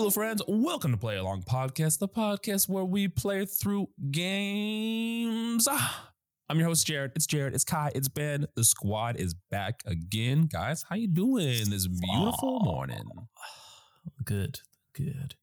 Hello, friends. Welcome to Play Along Podcast, the podcast where we play through games. Ah, I'm your host, Jared. It's Jared. It's Kai. It's Ben. The squad is back again, guys. How you doing this beautiful morning? Good, good.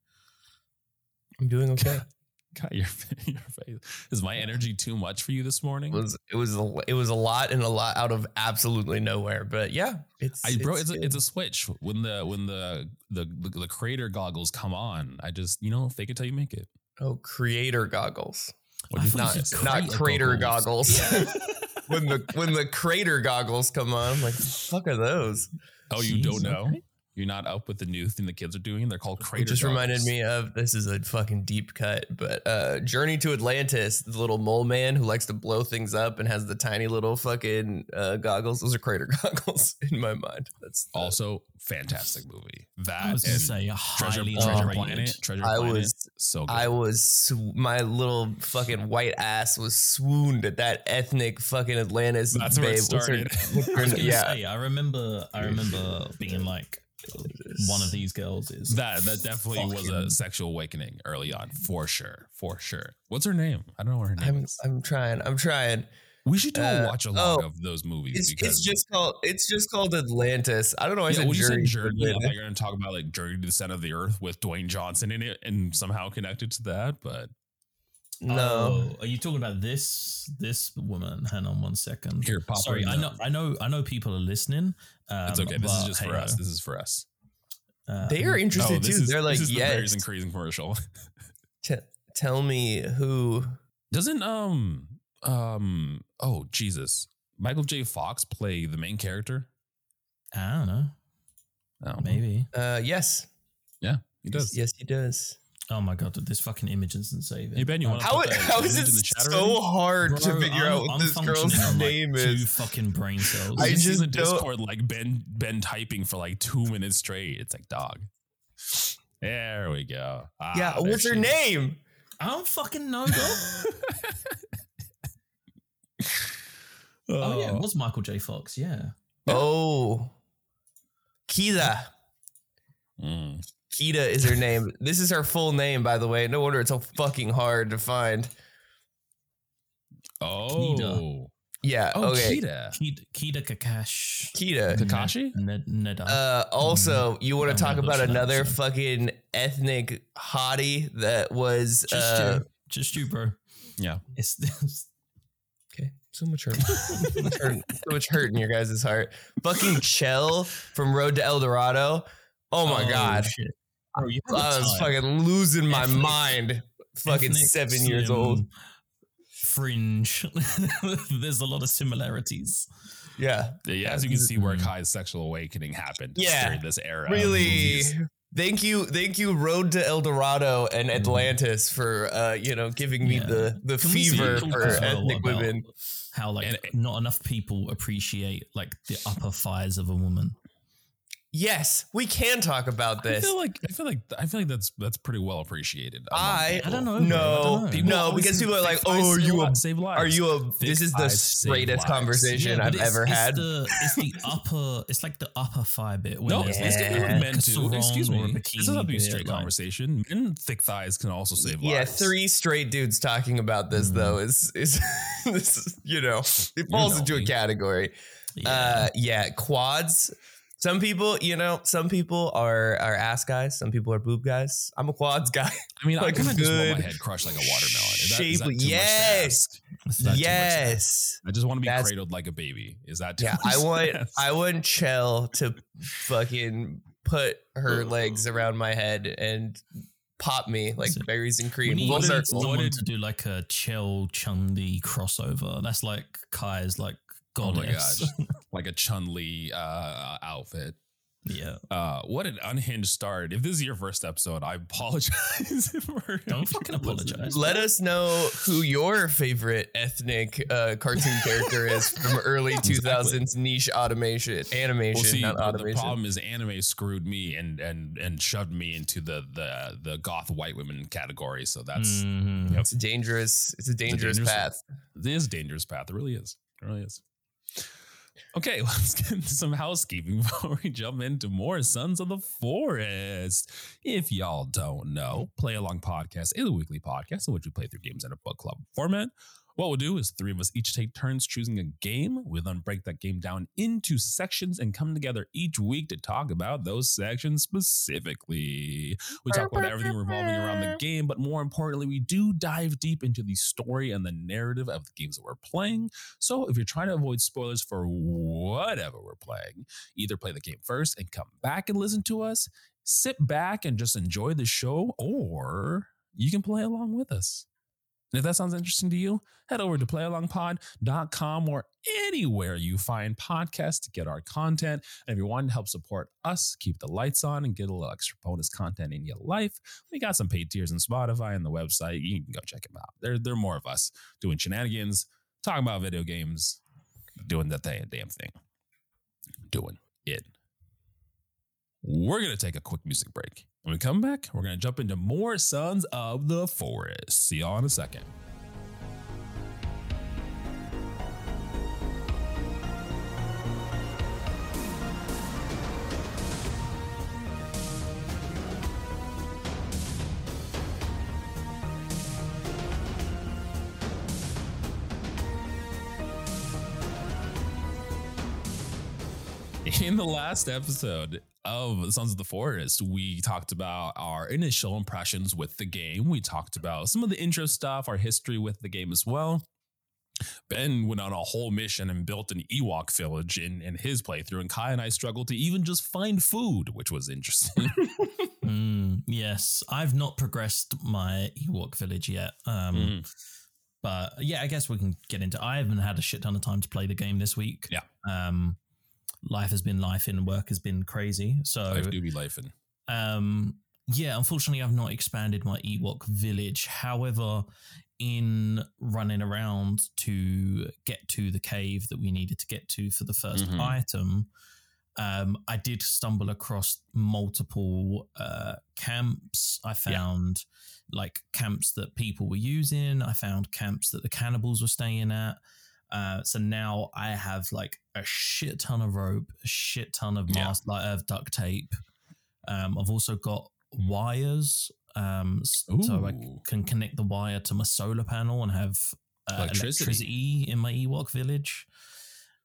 I'm doing okay. Kai, your, your face. Is my energy too much for you this morning? It was it was a, it was a lot and a lot out of absolutely nowhere. But yeah, it's I, bro, it's, a, it's a switch. When the when the, the the the creator goggles come on, I just you know fake it till you make it. oh creator goggles, What I do you thought think? you not said not crater crater goggles. goggles. when the when the crater goggles come on, I'm like, the fuck are those? Oh, you don't know? okay. You're not up with the new thing the kids are doing? They're called crater. It just reminded me of this is a fucking deep cut, but uh Journey to Atlantis, the little mole man who likes to blow things up and has the tiny little fucking uh, goggles. Those are crater goggles in my mind. That's the- Also, fantastic movie. That I was going and to say Treasure, highly Treasure underrated. Planet. Treasure I Planet. was- so good. I was sw- my little fucking white ass was swooned at that ethnic fucking Atlantis That's where it babe. Her- started. her I was gonna yeah, say, I remember, I remember being like, one of these girls is that that definitely was a sexual awakening early on, for sure, for sure. What's her name? I don't know her name I'm is. I'm trying. I'm trying. We should do a uh, watch along oh, of those movies It's, because it's just called it's just called Atlantis. I don't know. I yeah, said when you said Journey. Journey, I thought you were going to talk about like Journey to the Center of the Earth with Dwayne Johnson in it and somehow connected to that. But No, Oh, are you talking about this this woman? Hang on one second. here, pop. Sorry, I know, I know, I know. People are listening. Um, It's okay. This is just for hey-o. us. This is for us. Um, they are interested Oh, this too. is, They're like, this is the yes. and Crazy commercial. T- tell me who. Doesn't um um oh Jesus Michael J. Fox play the main character? I don't know. Oh, Maybe. Uh, yes, Yeah, he does. Yes, he does. Oh my god, this fucking image isn't saving. Hey Ben, you want How, put that how is it in the chat so already? hard to figure I'm- out what I'm this girl's functioning on, like, name Two is? fucking brain cells. I I just just in the don't- Discord like Ben Ben typing for like two minutes straight. It's like dog. There we go. Ah, yeah, what's her she is. name? I don't fucking know, dog. oh yeah, it was Michael J. Fox. Yeah. Oh, Kida. Mm. Kita is her name. This is her full name, by the way. No wonder it's so fucking hard to find. Oh, Yeah. oh, okay. Kita, Kida, Kida Kakash. Kita. Kakashi. Ned, Neda. Uh, also, you want to talk about another shit. fucking ethnic hottie that was just uh, you, just you, bro. Yeah. It's this. okay. So much hurt. so, much hurt so much hurt in your guys' heart. Fucking Chel from Road to El Dorado. Oh my god. shit. Bro, you had was time. fucking losing my Ethnic- mind. Fucking Ethnic, seven years old. Fringe. There's a lot of similarities. Yeah. Yeah, as you can see, where Mm. Kai's sexual awakening happened Yeah. during this era. really thank you thank you road to el dorado and atlantis for uh you know giving me Yeah. the the Can fever for ethnic women How like And- not enough people appreciate like the upper thighs of a woman. Yes we can talk about this. I this feel like I feel like I feel like that's that's pretty well appreciated. I- I don't know. bro. No don't know. People no because people are like oh are you a save lives. are you a Thick this is the straightest conversation but i've it's- ever it's had The, it's the upper. It's like the upper thigh bit. When No, there's it's like, gonna Yeah. be men too. Excuse or a me. This is not have a straight bit, like- conversation. Men thick thighs can also save lives. yeah three straight dudes talking about this Mhm. though is is this is, you know it falls know into a category Yeah. Uh, yeah, quads. Some people, you know, some people are are ass guys. Some people are boob guys. I'm a quads guy. I mean, like I kind of just want my head crushed like a watermelon. Is that, is that shapely- too much to yes. Is that too much to ask? yes. I just want to be That's- cradled like a baby. Is that too Yeah, I want? I want Chel to fucking put her legs around my head and pop me like Listen, berries and we cream. need Full what someone to do like a Chel Chun-Li crossover. That's like Kai's like Oh my goddess. gosh, like a Chun Li uh, outfit. yeah. Uh, what an unhinged start! If this is your first episode, I apologize. for Don't fucking apologize. Let us know who your favorite ethnic uh, cartoon character is from early 2000s niche automation, animation, Well, see, not the, the problem is anime screwed me and and and shoved me into the the the goth white women category. So that's Mhm. Yep. It's a dangerous. It's a dangerous, dangerous- path. it is a dangerous path. It really is. It really is. Okay, let's get into some housekeeping before we jump into more Sons of the Forest. If y'all don't know, Play Along Podcast is a weekly podcast in which we play through games in a book club format. What we'll do is three of us each take turns choosing a game. We'll then break that game down into sections and come together each week to talk about those sections specifically. We talk about everything revolving around the game, but more importantly, we do dive deep into the story and the narrative of the games that we're playing. So if you're trying to avoid spoilers for whatever we're playing, either play the game first and come back and listen to us, sit back and just enjoy the show, or you can play along with us. And if that sounds interesting to you, head over to playalongpod.com or anywhere you find podcasts to get our content. And if you want to help support us, keep the lights on and get a little extra bonus content in your life, we got some paid tiers on Spotify and the website. You can go check them out. They're, they're more of us doing shenanigans, talking about video games, doing the damn thing. Doing it. We're going to take a quick music break. When we come back, we're going to jump into more Sons of the Forest. See y'all in a second. In the last episode of Sons of the Forest, we talked about our initial impressions with the game. We talked about some of the intro stuff, our history with the game as well. Ben went on a whole mission and built an Ewok village in, in his playthrough, and Kai and I struggled to even just find food, which was interesting. Mm, yes, I've not progressed my Ewok village yet. Um, Mm. But yeah, I guess we can get into. I haven't had a shit ton of time to play the game this week. Yeah. Um, life has been life and work has been crazy. So Life do be life um, yeah, unfortunately, I've not expanded my Ewok village. However, in running around to get to the cave that we needed to get to for the 1st Mhm. item, um, I did stumble across multiple uh, camps. I found like camps that people were using. I found camps that the cannibals were staying at. Uh, so now I have like a shit ton of rope, a shit ton of Yeah. mask, like of duct tape. Um, I've also got wires, um, so I can connect the wire to my solar panel and have uh, Electricity. electricity. in my Ewok village.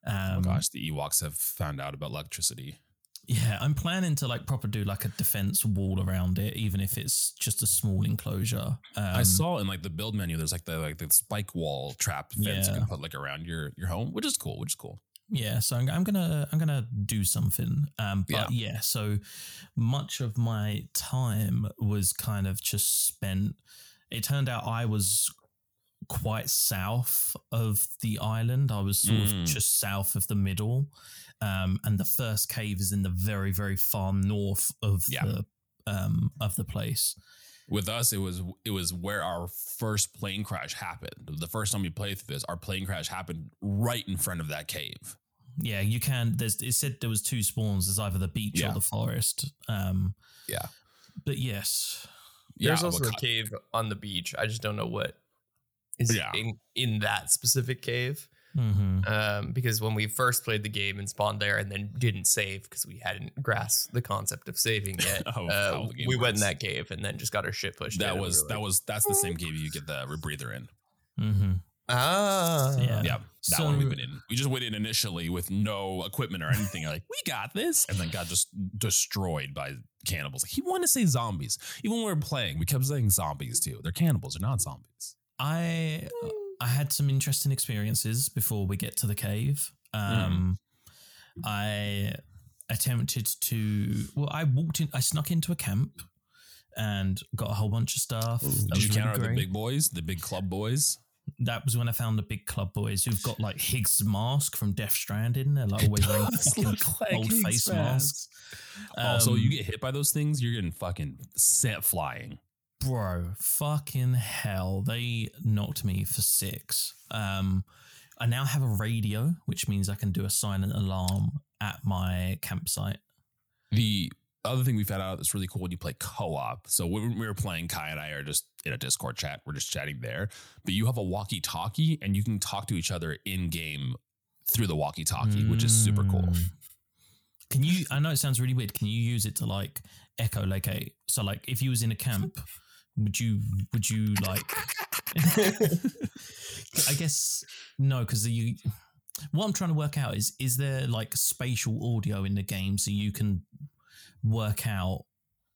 oh Um, gosh, the Ewoks have found out about electricity. Yeah, I'm planning to like proper do like a defense wall around it, even if it's just a small enclosure. Um, I saw in like the build menu, there's like the like the spike wall trap fence you can put like around your your home, which is cool, which is cool. Yeah, so I'm, I'm gonna I'm gonna do something. Um, but yeah. so much of my time was kind of just spent. It turned out I was quite south of the island. I was sort Mm. of just south of the middle, um, and the first cave is in the very very far north of Yeah. the um of the place. With us, it was it was where our first plane crash happened. The first time we played through this, our plane crash happened right in front of that cave. Yeah, you can. There's it said there was two spawns. There's either the beach Yeah. or the forest. Um, Yeah. but yes, There's yeah, also a cave on the beach. I just don't know what is Yeah. in, in that specific cave. hmm Um, because when we first played the game and spawned there and then didn't save because we hadn't grasped the concept of saving yet, Of uh, how the game we went in that cave and then just got our shit pushed. that and we was that like, was that's the same cave you get the rebreather in. hmm ah Yeah. Yeah, that So- one we went in. We just went in initially with no equipment or anything. like we got this, and then got just destroyed by cannibals. He wanted to say zombies. Even when we were playing, we kept saying zombies too. They're cannibals. They're not zombies. I I had some interesting experiences before we get to the cave. Um, I attempted to. Well, I walked in. I snuck into a camp and got a whole bunch of stuff. That Did you really the big boys, the big club boys? that was when I found the big club boys who've got like Higgs mask from Death Stranding. They're like always wearing fucking like old Higgs face masks. masks. also, Um, you get hit by those things, you're getting fucking set flying. Bro, fucking hell, they knocked me for six. Um, I now have a radio, which means I can do a silent alarm at my campsite. The other thing we found out that's really cool when you play co-op. So when we were playing, Kai and I are just in a Discord chat. We're just chatting there, but you have a walkie-talkie and you can talk to each other in game through the walkie-talkie, which is super cool. Mm. Can you? I know it sounds really weird. Can you use it to like echo locate? So like, if you was in a camp, would you? Would you like? I guess no, because you. What I'm trying to work out is: is there like spatial audio in the game so you can work out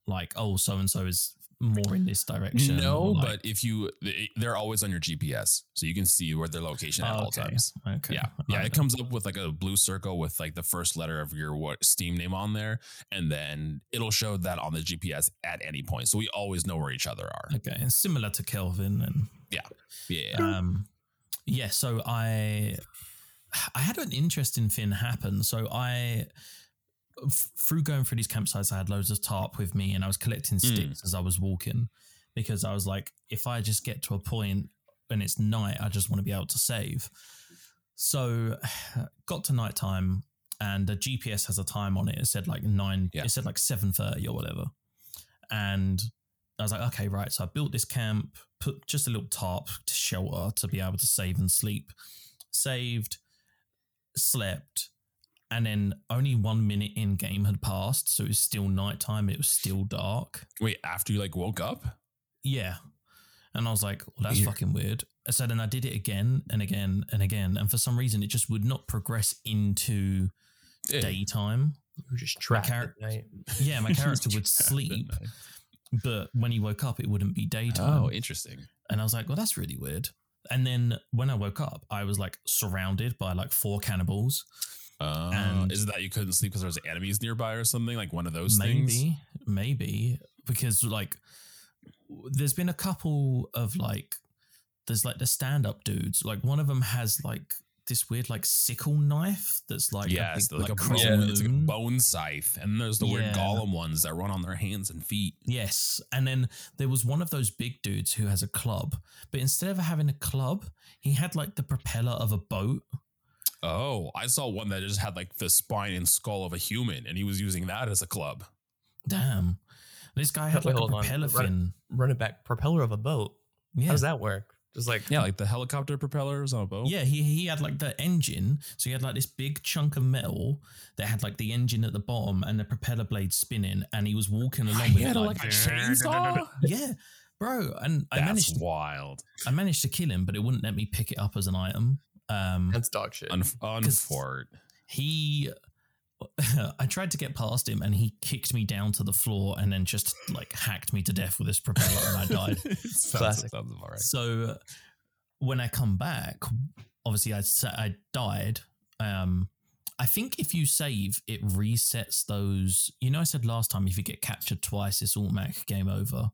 like, oh, so and so is more in this direction? No, like- but if you, they- they're always on your GPS, so you can see where their location at Oh, all okay. times. okay, Yeah, yeah. It comes up with like a blue circle with like the first letter of your what Steam name on there, and then it'll show that on the GPS at any point. So we always know where each other are. Okay, and similar to Kelvin and Yeah. Yeah, um yeah so i i had an interesting thing happen so i f- through going through these campsites i had loads of tarp with me and i was collecting Mm. sticks as i was walking because i was like if i just get to a point and it's night i just want to be able to save so got to nighttime and the gps has a time on it it said like 9 Yeah. it said like 7.30 or whatever and I was like, okay, right. So I built this camp, put just a little tarp to shelter to be able to save and sleep. Saved, slept, and then only one minute in game had passed. So it was still nighttime. It was still dark. Wait, after you like woke up? Yeah. And I was like, well, that's Weird. fucking weird. So then I did it again and again and again. And for some reason, it just would not progress into Yeah. daytime. We're just trapped char- at night. Yeah, my character would sleep, but when he woke up, it wouldn't be daytime. Oh, interesting. And I was like, well, that's really weird. And then when I woke up, I was like surrounded by like four cannibals. Uh, And- is it that you couldn't sleep because there's enemies nearby or something? Like one of those things? maybe, maybe because like there's been a couple of like there's like the stand up dudes. Like one of them has like this weird like sickle knife that's like a yes, big, like, a bone, crossbow it's like a bone scythe, and there's the weird golem ones that run on their hands and feet. Yes. And then there was one of those big dudes who has a club, but instead of having a club, he had like the propeller of a boat. Oh, I saw one that just had like the spine and skull of a human, and he was using that as a club. Damn. This guy had Wait, like a propeller Run- fin. Run it back. Propeller of a boat. Yeah. How does that work? Just like Yeah, like the helicopter propellers on a boat. Yeah, he he had like the engine. So he had like this big chunk of metal that had like the engine at the bottom and the propeller blade spinning, and he was walking along he with had it like, like a chainsaw. Yeah, bro. And I That's managed to, wild. I managed to kill him, but it wouldn't let me pick it up as an item. Um, that's dog shit. Un- unfort. he I tried to get past him and he kicked me down to the floor and then just like hacked me to death with his propeller and I died. sounds, Classic. sounds about right. So uh, when I come back, obviously I sa- I died. Um, I think if you save, it resets those. You know, I said last time if you get captured twice, it's automatic game over.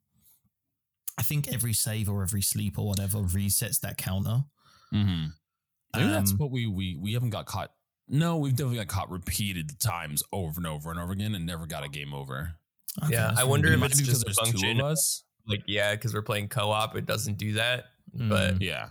I think every save or every sleep or whatever resets that counter. Mm-hmm. Maybe that's Um, what we we we haven't got caught. No, we've definitely got caught repeated times over and over and over again, and never got a game over. Okay, Yeah, I wonder if it's be because just a there's two function. of us. like yeah, because we're playing co-op, it doesn't do that. But Mm. Yeah,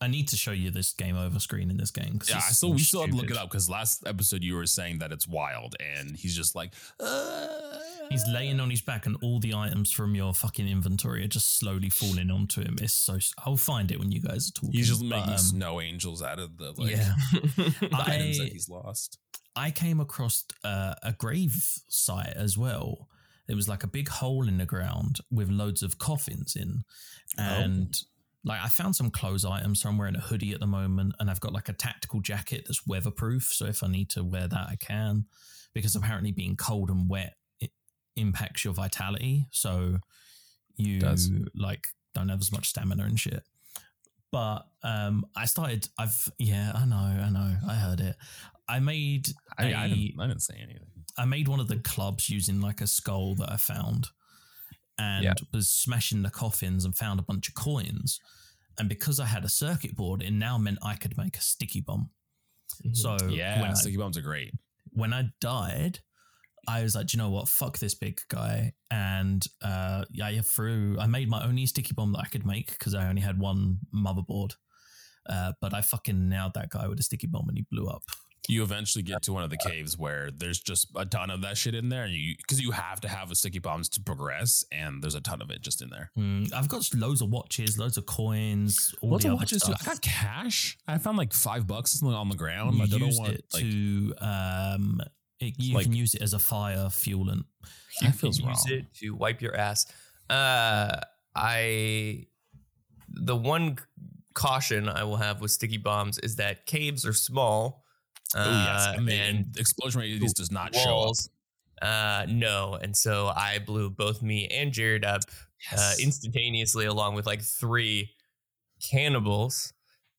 I need to show you this game over screen in this game. 'cause yeah. it's So we still have to look it up because last episode you were saying that it's wild, and he's just like, uh, He's laying on his back, and all the items from your fucking inventory are just slowly falling onto him. It's so. I'll find it when you guys are talking. He's just but, um, snow angels out of the like yeah. the items that he's lost. I came across uh, a grave site as well. There was like a big hole in the ground with loads of coffins in, and like I found some clothes items. So I'm wearing a hoodie at the moment, and I've got like a tactical jacket that's weatherproof. So if I need to wear that, I can, because apparently being cold and wet it impacts your vitality. So you Does. like don't have as much stamina and shit. But um, I started. I've yeah, I know, I know, I heard it. I made I, I, a- didn't, I didn't say anything. I made one of the clubs using like a skull that I found and Yeah. was smashing the coffins and found a bunch of coins. And because I had a circuit board, it now meant I could make a sticky bomb. So Yeah, when, I, sticky bombs are great. when I died, I was like, "Do you know what? Fuck this big guy. And uh, yeah, I threw, I made my only sticky bomb that I could make because I only had one motherboard. Uh, but I fucking nailed that guy with a sticky bomb and he blew up. you eventually get to one of the caves where there's just a ton of that shit in there, and you because you have to have a sticky bombs to progress, and there's a ton of it just in there. Mm, I've got loads of watches, loads of coins, all Lots the of other watches too. I stuff. got cash. I found like five bucks something on the ground. I don't know used what. it Like, to um, it, you Like- can use it as a fire fuelant. You That can feels use wrong. it to wipe your ass. Uh, I the one caution I will have with sticky bombs is that caves are small. oh yes, uh, and, the, and explosion radius does not show up. Uh, no, and so I blew both me and Jared up uh, instantaneously, along with like three cannibals,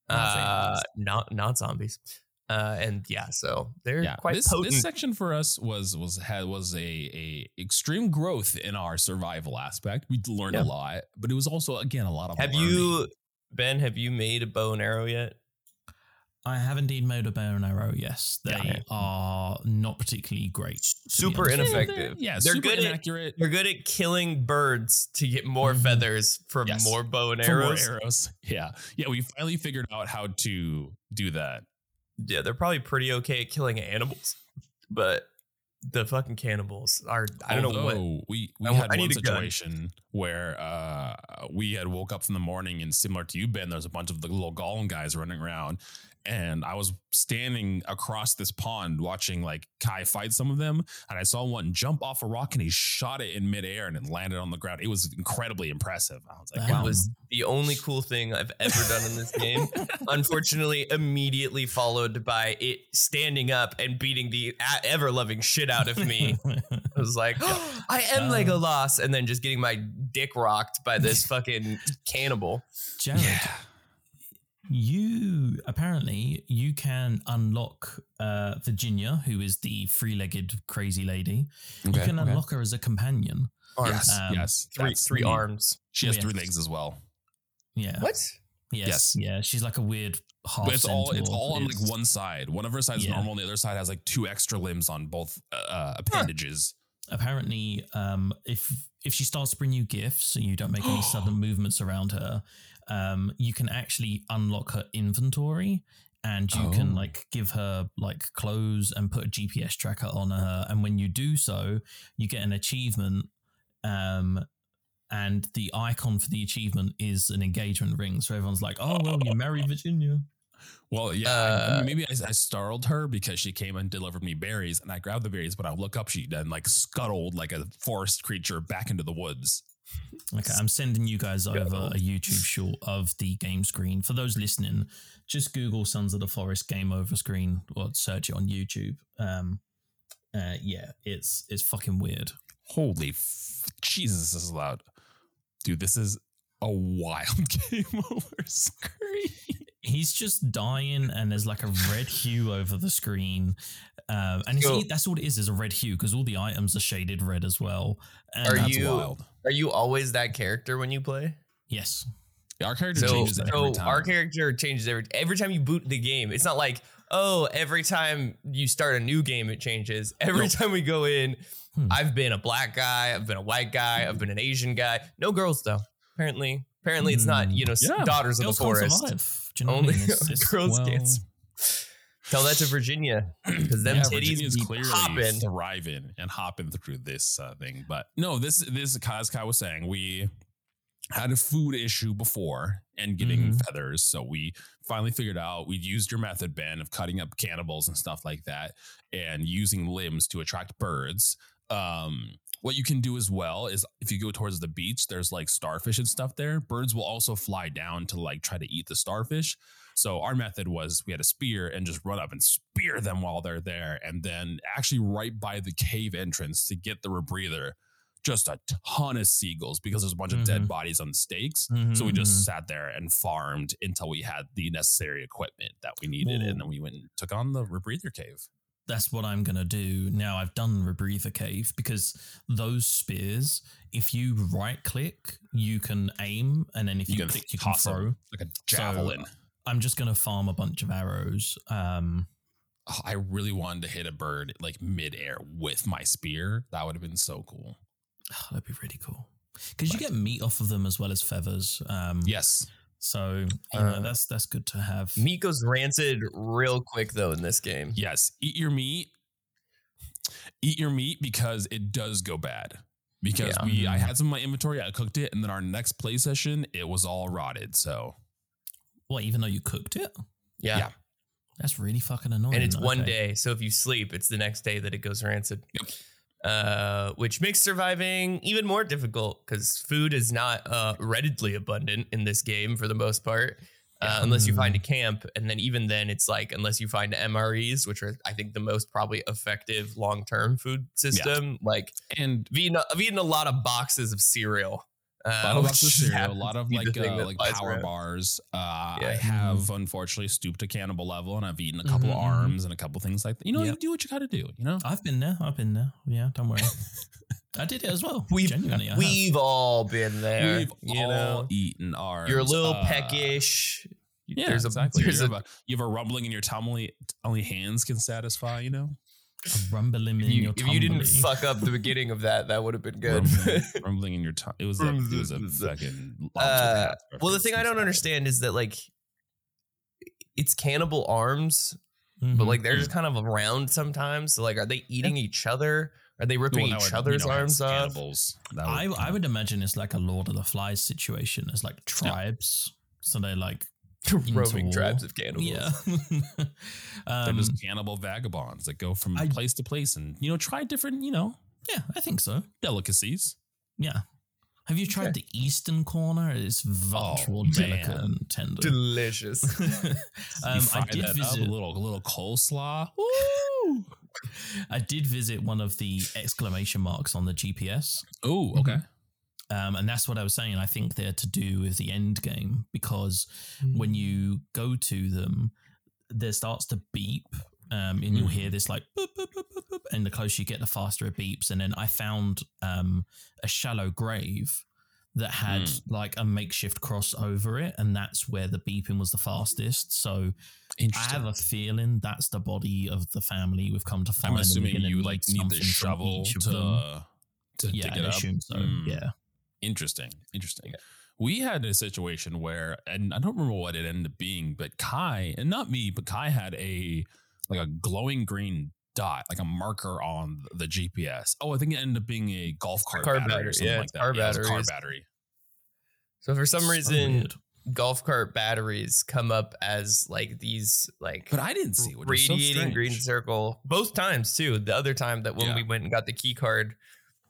uh, not not zombies. Uh, and yeah, so they're yeah, quite this, potent. this section for us was was had was a a extreme growth in our survival aspect. We learned Yeah. a lot, but it was also again a lot of. have learning. you, Ben? Have you made a bow and arrow yet? I have indeed made a bow and arrow. Yes, they Yeah. are not particularly great. to be Super honest. ineffective. Yeah, they're super good at. They're good at killing birds to get more Mhm. feathers for Yes. more bow and for more arrows. arrows. Yeah, yeah. We finally figured out how to do that. Yeah, they're probably pretty okay at killing animals, but the fucking cannibals are. I don't know what. We we I- had I one a situation where uh we had woke up from the morning and similar to you, Ben, there's a bunch of the little golem guys running around. And I was standing across this pond watching like Kai fight some of them, and I saw one jump off a rock and he shot it in midair and it landed on the ground. It was incredibly impressive. I was like, It wow. was the only cool thing I've ever done in this game. Unfortunately, immediately followed by it standing up and beating the ever loving shit out of me. I was like, I am Um, loss, and then just getting my dick rocked by this fucking cannibal. Jared, yeah. You apparently you can unlock uh, Virginia, who is the three-legged crazy lady. you Okay, can okay. unlock her as a companion. Arms. Yes, Um, yes. three three the- arms. She has Yes. three legs as well. Yeah. What? Yes. Yes. Yeah. She's like a weird half. But it's all it's all on like one side. One of her sides is Yeah. normal, and the other side has like two extra limbs on both uh, uh, appendages. apparently um if if she starts to bring you gifts and you don't make any sudden movements around her um you can actually unlock her inventory and you can Oh. like give her like clothes and put a gps tracker on her and when you do so you get an achievement um and the icon for the achievement is an engagement ring so everyone's like oh well you married virginia Well, yeah, I- I Uh, maybe I, I startled her because she came and delivered me berries, and I grabbed the berries. But I look up, she then like scuttled like a forest creature back into the woods. Okay, I'm sending you guys over Go. a YouTube short of the game screen. For those listening, just Google Sons of the Forest game over screen or search it on YouTube. Um, uh, yeah, it's it's fucking weird. Holy f- Jesus, this is loud, dude. This is a wild game over screen. He's just dying, and there's like a red hue over the screen, um, and it's, So- that's all it is is a red hue because all the items are shaded red as well. And Are That's you- wild. Are you always that character when you play? Yes. Our character So, changes every so time. our character changes every every time you boot the game. It's not like oh, every time you start a new game, it changes. Every Nope. time we go in, Hmm. I've been a black guy, I've been a white guy, I've been an Asian guy. No girls though. Apparently, apparently it's not you know Yeah. daughters of the Girls can't forest. survive. Do you know Only what I mean? It's- it's- girls well, can't. Tell that to Virginia because them yeah, titties Virginia's be clearly popping. thriving and hopping through this uh, thing. But no, this this as Kai was saying, we had a food issue before and getting Mhm. feathers, so we finally figured out we used your method, Ben, of cutting up cannibals and stuff like that, and using limbs to attract birds. Um, what you can do as well is if you go towards the beach, there's like starfish and stuff there. Birds will also fly down to like try to eat the starfish. So our method was we had a spear and just run up and spear them while they're there, and then actually right by the cave entrance to get the rebreather, just a ton of seagulls because there's a bunch of dead Mhm. bodies on the stakes. Mhm, So we just mhm. sat there and farmed until we had the necessary equipment that we needed, and then we went and took on the rebreather cave. that's what I'm gonna do now. I've done Rebreather Cave because those spears, if you right click, you can aim, and then if you, You can click, you can throw. Like a javelin. I'm just gonna farm a bunch of arrows. Um, Oh, I really wanted to hit a bird like midair with my spear. That would have been so cool. that'd be really cool because you get meat off of them as well as feathers. Um, Yes. So you know Uh, that's that's good to have. Meat goes rancid real quick though in this game. Yes, eat your meat. Eat your meat because it does go bad. Because Yeah. we, I had some in my inventory, I cooked it, and then our next play session, it was all rotted. So What? Even though you cooked it, Yeah. Yeah. that's really fucking annoying. And it's one Okay. day. So if you sleep, it's the next day that it goes rancid. Yep. Uh, which makes surviving even more difficult because food is not uh, readily abundant in this game for the most part. Uh, unless you find a camp, and then even then, it's like unless you find MREs, which are I think the most probably effective long term food system. Like and I've eaten, I've eaten a lot of boxes of cereal. Uh, a lot of boxes of which cereal, a lot of like uh, like power around. bars. Uh, Yeah. I have unfortunately stooped to cannibal level, and I've eaten a couple of Mhm, mhm. arms and a couple things like that. You know, Yeah. you do what you got to do. You know, I've been there. I've been there. Yeah, don't worry. I did it as well. We've Genuinely, we've all been there. we've you all know, eaten arms. you're a little Uh, peckish. Yeah, there's a exactly. there's you, a have a, you have a rumbling in your tummy only, only hands can satisfy. You know, a rumbling in you, your if you didn't fuck up the beginning of that, that would have been good. rumbling, rumbling in your tongue. It was a, it was a fucking. Uh, well, the thing I don't understand is that like it's cannibal arms, but Mhm. like they're just kind of around sometimes. So like, are they eating each other? Are they ripping each other's arms off? That I, would- I would imagine it's like a Lord of the Flies situation. It's like tribes. So they're like, Roaming Into tribes of cannibals. yeah. They're um, just cannibal vagabonds that go from I- place to place and you know try different you know yeah, I think so. delicacies. Yeah. Have you tried the Eastern corner? It's much Oh, more delicate and tender. Delicious. Um, I did that up, visit. a little a little coleslaw. Woo! I did visit one of the exclamation marks on the GPS. Oh, okay. Um, and that's what I was saying. I think they're to do with the end game because when you go to them, there starts to beep. Um, and you'll hear this like boop, boop, boop, boop, boop, and the closer you get, the faster it beeps. And then I found um, a shallow grave that had Mm. like a makeshift cross over it, and that's where the beeping was the fastest. So I have a feeling that's the body of the family we've come to find. I'm assuming you like need the shovel to to yeah, dig I up. assume so. Mm. Yeah. Interesting. Interesting. Yeah. We had a situation where, and I don't remember what it ended up being, but Kai, and not me, but Kai had a like a glowing green dot, like a marker on the GPS. Oh, I think it ended up being a golf cart Car battery, battery, or something yeah, like that. car yeah, it was a car battery. So for some So reason, weird. golf cart batteries come up as like these like But I didn't see which was so radiating green circle both times too. The other time that when Yeah. we went and got the key card,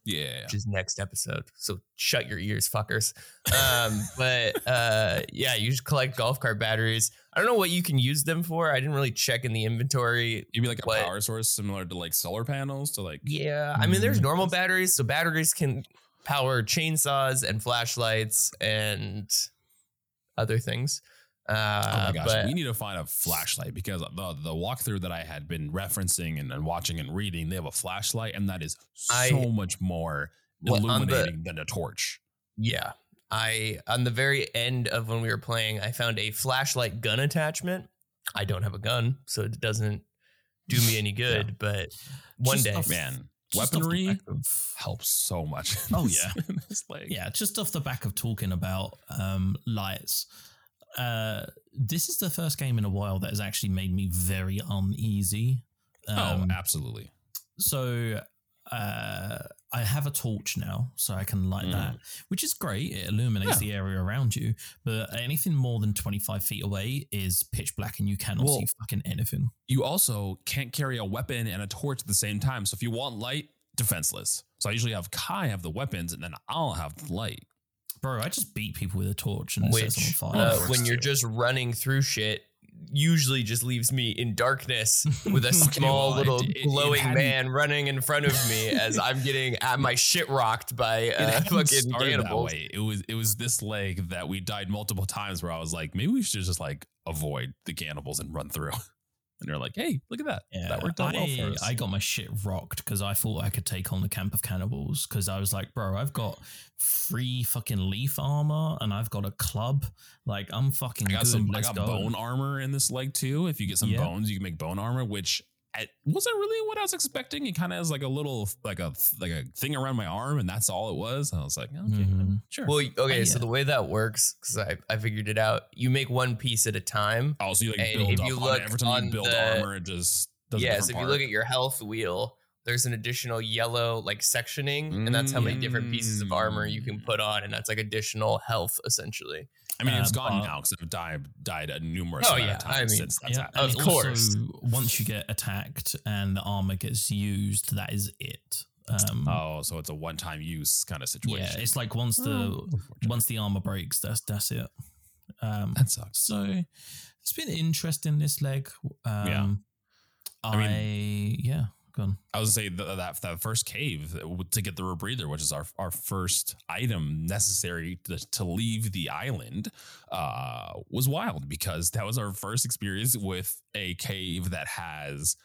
Yeah. which is next episode. So shut your ears, fuckers. Um, but uh, yeah, you just collect golf cart batteries. I don't know what you can use them for. I didn't really check in the inventory. Maybe like a What- power source similar to like solar panels to like Yeah, I mean, there's Mm. normal batteries, so batteries can power chainsaws and flashlights and other things. Uh, Oh my gosh, but we need to find a flashlight because the the walkthrough that I had been referencing and, and watching and reading, they have a flashlight, and that is I- so much more Well, on the- illuminating than a torch. Yeah. I on the very end of when we were playing, I found a flashlight gun attachment. I don't have a gun, so it doesn't do me any good, but one Just day. off- Man, just weaponry helps so much. Oh, yeah. yeah, just off the back of talking about um, lights, uh, this is the first game in a while that has actually made me very uneasy. oh, Um, absolutely. so uh, I have a torch now, so I can light Mm. that, which is great. It illuminates Yeah. the area around you, but anything more than twenty five feet away is pitch black, and you cannot Well- see fucking anything. You also can't carry a weapon and a torch at the same time. So if you want light, defenseless. So I usually have Kai have the weapons, and then I'll have the light. Bro, I just beat people with a torch and it Which, them on fire. uh, when you're just running through shit, usually just leaves me in darkness with a small well, little it- it glowing hadn't- man running in front of me as I'm getting at my shit rocked by uh, fucking cannibals. way. It was it was this leg that we died multiple times where I was like, maybe we should just like avoid the cannibals and run through. And they're like, hey, look at that. that worked out I, well for us. I got my shit rocked because I thought I could take on the camp of cannibals because I was like, bro, I've got free fucking leaf armor and I've got a club. Like, I'm fucking I got good. some I Let's got go. bone armor in this leg too. If you get some Yeah. bones, you can make bone armor, which it wasn't really what I was expecting. It kind of has like a little like a like a thing around my arm, and that's all it was. And I was like, okay, Mhm. sure. Well, okay, so yeah. the way that works, because I, I figured it out, you make one piece at a time. oh, so you like and build if up you on look it. every time you on build the- armor, it just does a yeah, so different if you look at your health wheel, there's an additional yellow like sectioning, and that's how many different pieces of armor you can Mm. put on, and that's like additional health essentially. I mean, it's Um, gone uh, now because I've died died a numerous Oh, amount yeah, of I times mean, since that's Yeah, happened. Of and course. Also, once you get attacked and the armor gets used, that is it. Um, Oh, so it's a one-time use kind of situation. yeah, it's like once the Oh, once the armor breaks, that's that's it. Um, that sucks. so it's been interesting this leg. Um, Yeah. I, I mean- yeah, I was say that that, that first cave to get the rebreather, which is our our first item necessary to, to leave the island, uh, was wild because that was our first experience with a cave that has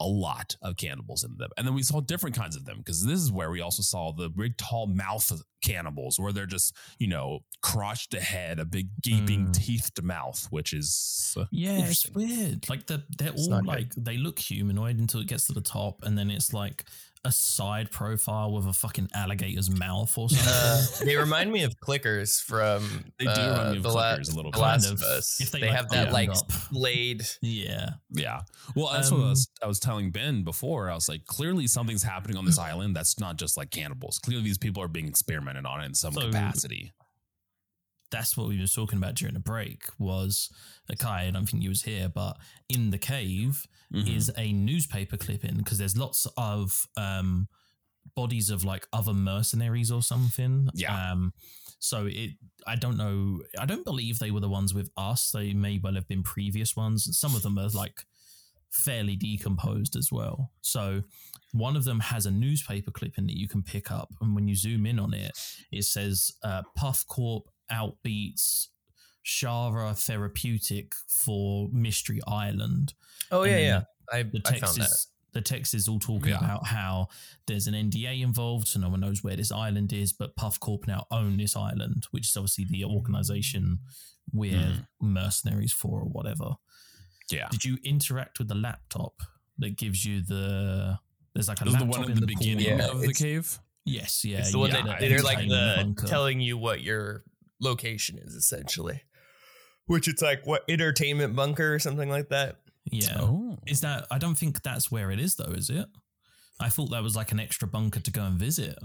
a lot of cannibals in them, and then we saw different kinds of them because this is where we also saw the big tall mouth cannibals, where they're just you know crotched ahead, a big gaping Mm. teethed mouth, which is uh, Yeah, it's weird. Like the they're It's all not good. like they look humanoid until it gets to the top, and then it's like a side profile with a fucking alligator's mouth or something. Uh, they remind me of clickers from They do uh, remind me of the La- a little The bit. Last of of. Us. If they, they, like, have that opened like up. blade. yeah, Yeah. Well, that's what I Um, was, I was telling Ben before. I was like, clearly something's happening on this island that's not just like cannibals. Clearly, these people are being experimented on in some So- capacity. That's what we were talking about during the break. Was uh, Kai? I don't think you was here, but in the cave Mhm. is a newspaper clipping because there's lots of um bodies of like other mercenaries or something. Yeah. Um. So it, I don't know. I don't believe they were the ones with us. They may well have been previous ones. Some of them are like fairly decomposed as well. So one of them has a newspaper clipping that you can pick up, and when you zoom in on it, it says uh, Puff Corp outbeats Sahara Therapeutic for Mystery Island. Oh yeah, yeah. I, The I found text that. is the text is all talking Yeah. about how there's an NDA involved, so no one knows where this island is, but Puff Corp now own this island, which is obviously the organization we're Mhm. mercenaries for or whatever. Yeah. Did you interact with the laptop that gives you the? There's like a is the one in in the pool. beginning Yeah, of the cave. Yes, yeah. it's the one get that they're like entertainment the telling you what your location is essentially. Which it's like what entertainment bunker or something like that. Yeah. Oh. Is that? I don't think that's where it is, though. Is it? I thought that was like an extra bunker to go and visit.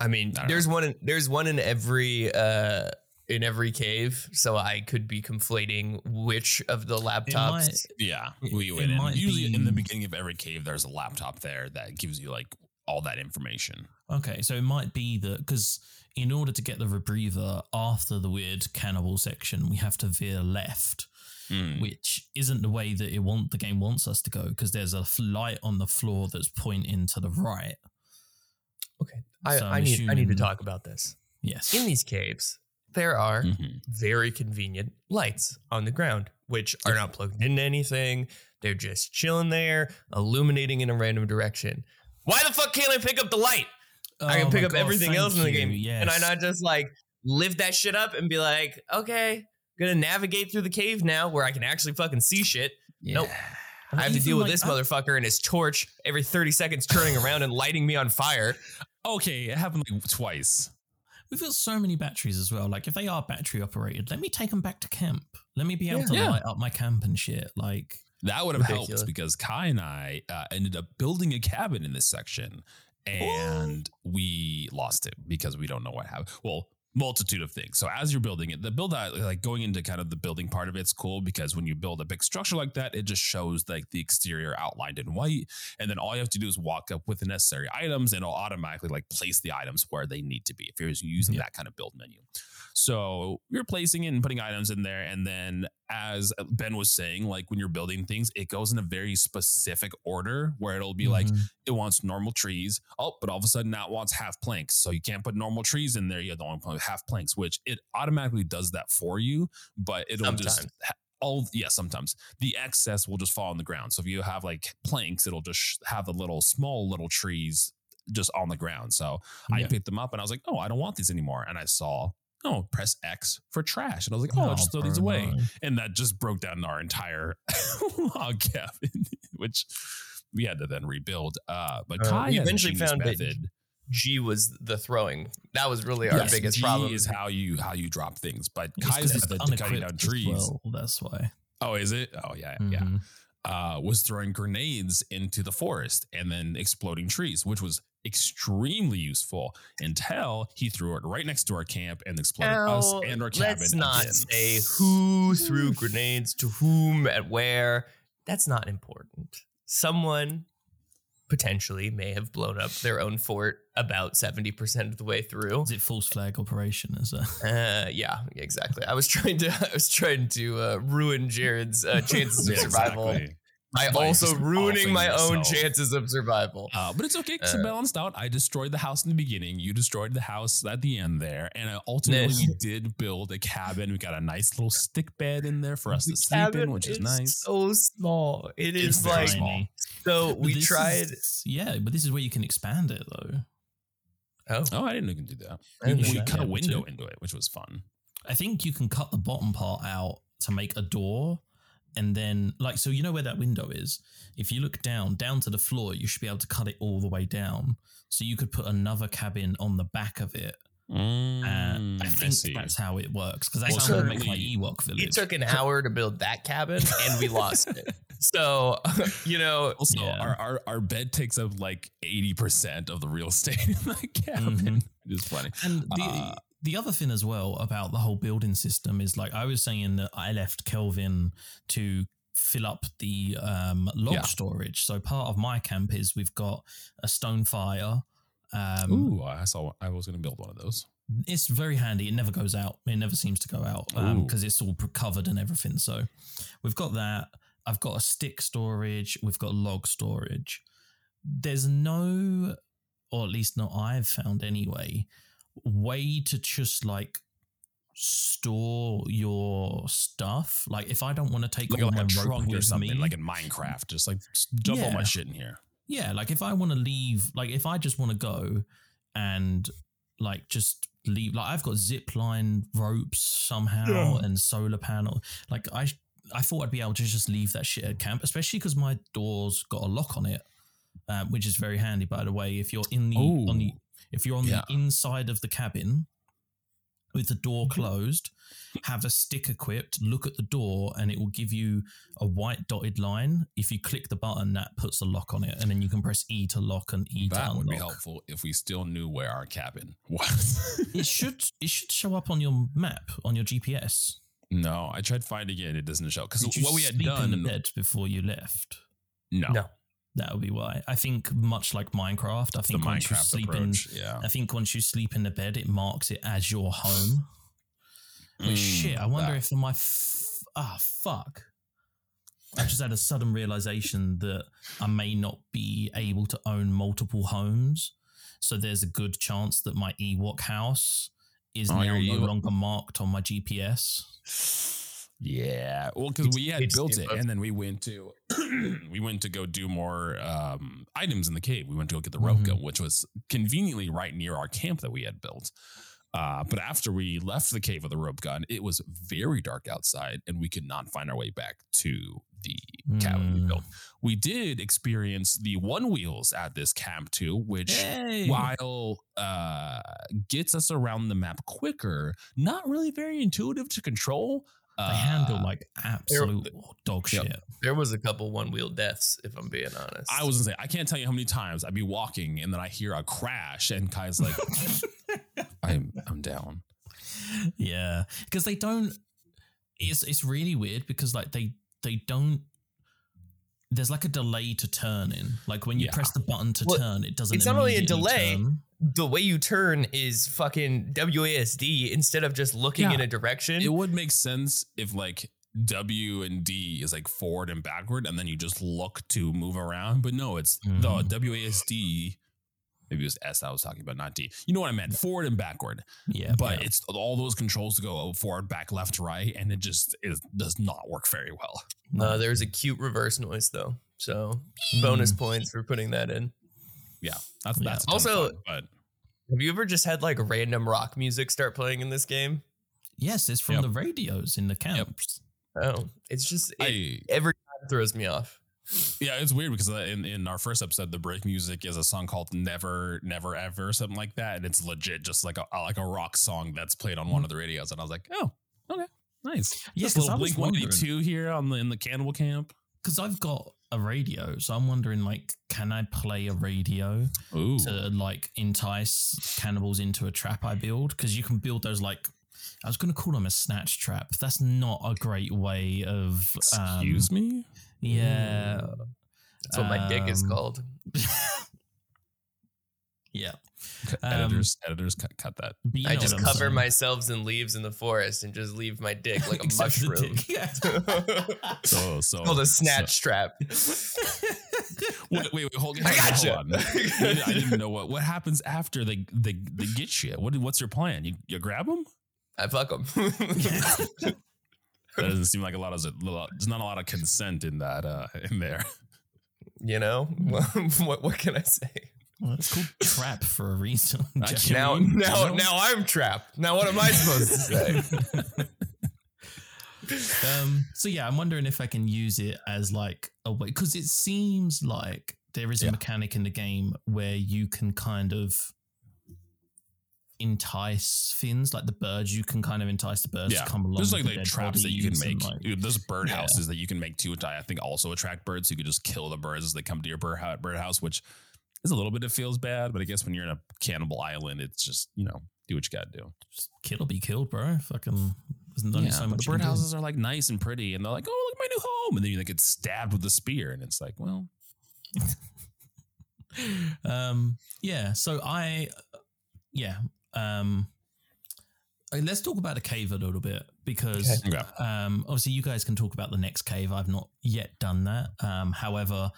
I mean, I don't there's one in there's one in every uh in every cave, so I could be conflating which of the laptops. might- Yeah. It- We it went in. might Usually in the beginning of every cave, there's a laptop there that gives you like all that information. Okay, so it might be that because in order to get the rebreather after the weird cannibal section, we have to veer left, Mm. which isn't the way that it want the game wants us to go because there's a light on the floor that's pointing to the right. okay, I, So I'm I need I need to talk about this. Yes. In these caves, there are Mhm. very convenient lights on the ground, which are not plugged into anything. They're just chilling there, illuminating in a random direction. Why the fuck can't I pick up the light? I can Oh pick up God, everything thank else in the game. Yes. And I not just like lift that shit up and be like, okay, gonna navigate through the cave now where I can actually fucking see shit. Nope. I have to Even deal with like, this I- motherfucker and his torch every 30 seconds turning around and lighting me on fire. Okay, it happened like twice. We've got so many batteries as well. Like if they are battery operated, let me take them back to camp. Let me be able Yeah. to Yeah. light up my camp and shit. Like That would have Ridiculous. helped because Kai and I uh, ended up building a cabin in this section and we lost it because we don't know what happened. Well, multitude of things. So as you're building it, the build out, like going into kind of the building part of it's cool because when you build a big structure like that, it just shows like the exterior outlined in white. And then all you have to do is walk up with the necessary items and it'll automatically like place the items where they need to be if you're using Yeah. that kind of build menu. So you're placing it and putting items in there. And then, as Ben was saying, like when you're building things, it goes in a very specific order where it'll be like, mhm. it wants normal trees. Oh, but all of a sudden now it wants half planks. So you can't put normal trees in there. You don't want to put half planks, which it automatically does that for you, but it'll just. Sometimes. ha- all yeah, sometimes the excess will just fall on the ground. So if you have like planks, it'll just have the little small little trees just on the ground. So I picked them up and I was like, oh, I don't want these anymore. And I saw oh, press X for trash. And I was like, oh, I'll just throw these away. mine. And that just broke down our entire log cabin, which we had to then rebuild. Uh, but Uh, Kai we eventually found method. G was the throwing. That was really our Yes, biggest G problem. is how you how you drop things. But It's 'cause Kai's it's method to cutting down trees. well, that's why. Oh, is it? Oh, yeah, yeah. Mhm. Uh, was throwing grenades into the forest and then exploding trees, which was extremely useful until he threw it right next to our camp and exploded us and our cabin. Let's not again. say who threw grenades to whom at where. That's not important. Someone potentially may have blown up their own fort about 70% of the way through. Is it false flag operation? Is that? Uh, yeah, exactly. I was trying to I was trying to uh, ruin Jared's uh, chances of Yeah, survival exactly. By also ruining my own chances of survival. Uh, but it's okay because it Uh, balanced out. I destroyed the house in the beginning. You destroyed the house at the end there. And uh, ultimately, we did build a cabin. We got a nice little stick bed in there for us The to sleep in, which is nice. So small. It It's is like small. so. We tried. is- yeah, but this is where you can expand it though. Oh, Oh, I didn't can do that. We, we cut a window too. into it, which was fun. I think you can cut the bottom part out to make a door. And then, like, so you know where that window is? If you look down, down to the floor, you should be able to cut it all the way down. So you could put another cabin on the back of it. Mm, Uh, I think see. that's how it works. Because that Well, sounds like my Ewok village. it took an hour to build that cabin, and we lost it. So you know, Also, Yeah. our, our our bed takes up like eighty percent of the real estate in the cabin. Mhm. It is funny. And the Uh, the other thing as well about the whole building system is like I was saying that I left Kelvin to fill up the um, log Yeah. storage. So part of my camp is we've got a stone fire. Um, Ooh, I saw. I was going to build one of those. it's very handy. It never goes out. It never seems to go out because it's all covered and everything. So we've got that. I've got a stick storage. We've got log storage. There's no, or at least not I've found anyway, way to just like store your stuff. Like if I don't want to take Like, all like my a rope trunk or something, me, like in Minecraft. Just like just dump all my shit in here. yeah, like if I want to leave, like if I just want to go and like just leave, like I've got zip line ropes somehow Yeah. and solar panel. Like I, I thought I'd be able to just leave that shit at camp, especially because my door's got a lock on it, um, which is very handy. By the way, if you're in the on the Ooh. If you're on Yeah. the inside of the cabin with the door Mm-hmm. closed, have a stick equipped, look at the door, and it will give you a white dotted line. If you click the button, that puts a lock on it, and then you can press E to lock and E to That would be helpful if we still knew where our cabin was. It should it should show up on your map on your GPS. no, I tried finding it. It doesn't show because what we had done. in the bed before you left? No, No. That would be why. I think much like Minecraft. I it's the think once you sleep approach. in, yeah. I think once you sleep in the bed, it marks it as your home. But Mm, shit, I wonder that- if my f- ah fuck. I just had a sudden realization that I may not be able to own multiple homes, so there's a good chance that my Ewok house is Oh, now no longer marked on my GPS. Yeah, well, because we had built it, and then we went to we went to go do more um, items in the cave. We went to go get the rope Mhm. gun, which was conveniently right near our camp that we had built. Uh, but after we left the cave with the rope gun, it was very dark outside, and we could not find our way back to the cabin we Mm. built. We did experience the one wheels at this camp too, which Hey. while uh, gets us around the map quicker, not really very intuitive to control. They handle Uh, like absolute dog Yep. shit. there was a couple one wheel deaths, if I'm being honest. I was gonna say I can't tell you how many times I'd be walking and then I hear a crash and Kai's like, "I'm I'm down." yeah, because they don't. It's it's really weird because like they they don't. There's like a delay to turning. Like when you Yeah. press the button to Well, turn, it doesn't. it's not only a delay, turn. the way you turn is fucking WASD instead of just looking Yeah. in a direction. It would make sense if like W and D is like forward and backward, and then you just look to move around. But no, it's Mhm. the WASD. Maybe it was S I was talking about, not D. You know what I meant? Forward and backward. Yeah, but yeah. it's all those controls to go forward, back, left, right, and it just it does not work very well. uh, there's a cute reverse noise though, so bonus Mm. points for putting that in. Yeah, that's Yeah. that's Also- fun, but Have you ever just had like random rock music start playing in this game? Yes, it's from Yep. the radios in the camps. Oh, it's just it, I every time throws me off. Yeah, it's weird because uh, in in our first episode, the break music is a song called "Never, Never Ever" something like that, and it's legit just like a like a rock song that's played on one of the radios. And I was like, oh, okay, nice. Yeah, Just 'cause a I little Blink One Eighty Two here on the in the Cannibal Camp. Because I've got a radio, so I'm wondering, like, can I play a radio Ooh, to like entice cannibals into a trap I build? Because you can build those like. I was going to call them a snatch trap. That's not a great way of. Um, excuse me. Yeah. That's what my dick is Um, called. Yeah. Cut- Um, editors, editors, cut, cut that. But you I know just what I'm cover saying. myself in leaves in the forest and just leave my dick like a Except for the mushroom. dick. Yeah. So, so called a so- snatch trap. wait, wait, wait, hold, I hold, gotcha. hold on. I didn't- I didn't know what what happens after they they they get you. What what's your plan? You you grab them? I fuck them. That doesn't seem like a lot of there's not a lot of consent in that uh in there. you know what? What can I say? Well, it's called trap for a reason. I Now, now, know? now I'm trapped. Now, what am I supposed to say? um, so yeah, I'm wondering if I can use it as like a way because it seems like there is a Yeah. mechanic in the game where you can kind of entice fins like the birds. You can kind of entice the birds Yeah. to come along. There's like the like traps that you can make. like- There's bird Yeah. houses that you can make too, which I think also attract birds. You could just kill the birds as they come to your bird bird house, which is a little bit it feels bad, but I guess when you're in a cannibal island, it's just you know do what you got to do. just kill or be killed, bro. Fucking. Yeah, so but much the do. birdhouses are like nice and pretty, and they're like, "Oh, look, my new home!" And then you like get stabbed with a spear, and it's like, well, um yeah so i yeah um let's talk about a cave a little bit because Okay. um obviously you guys can talk about the next cave i've not yet done that um however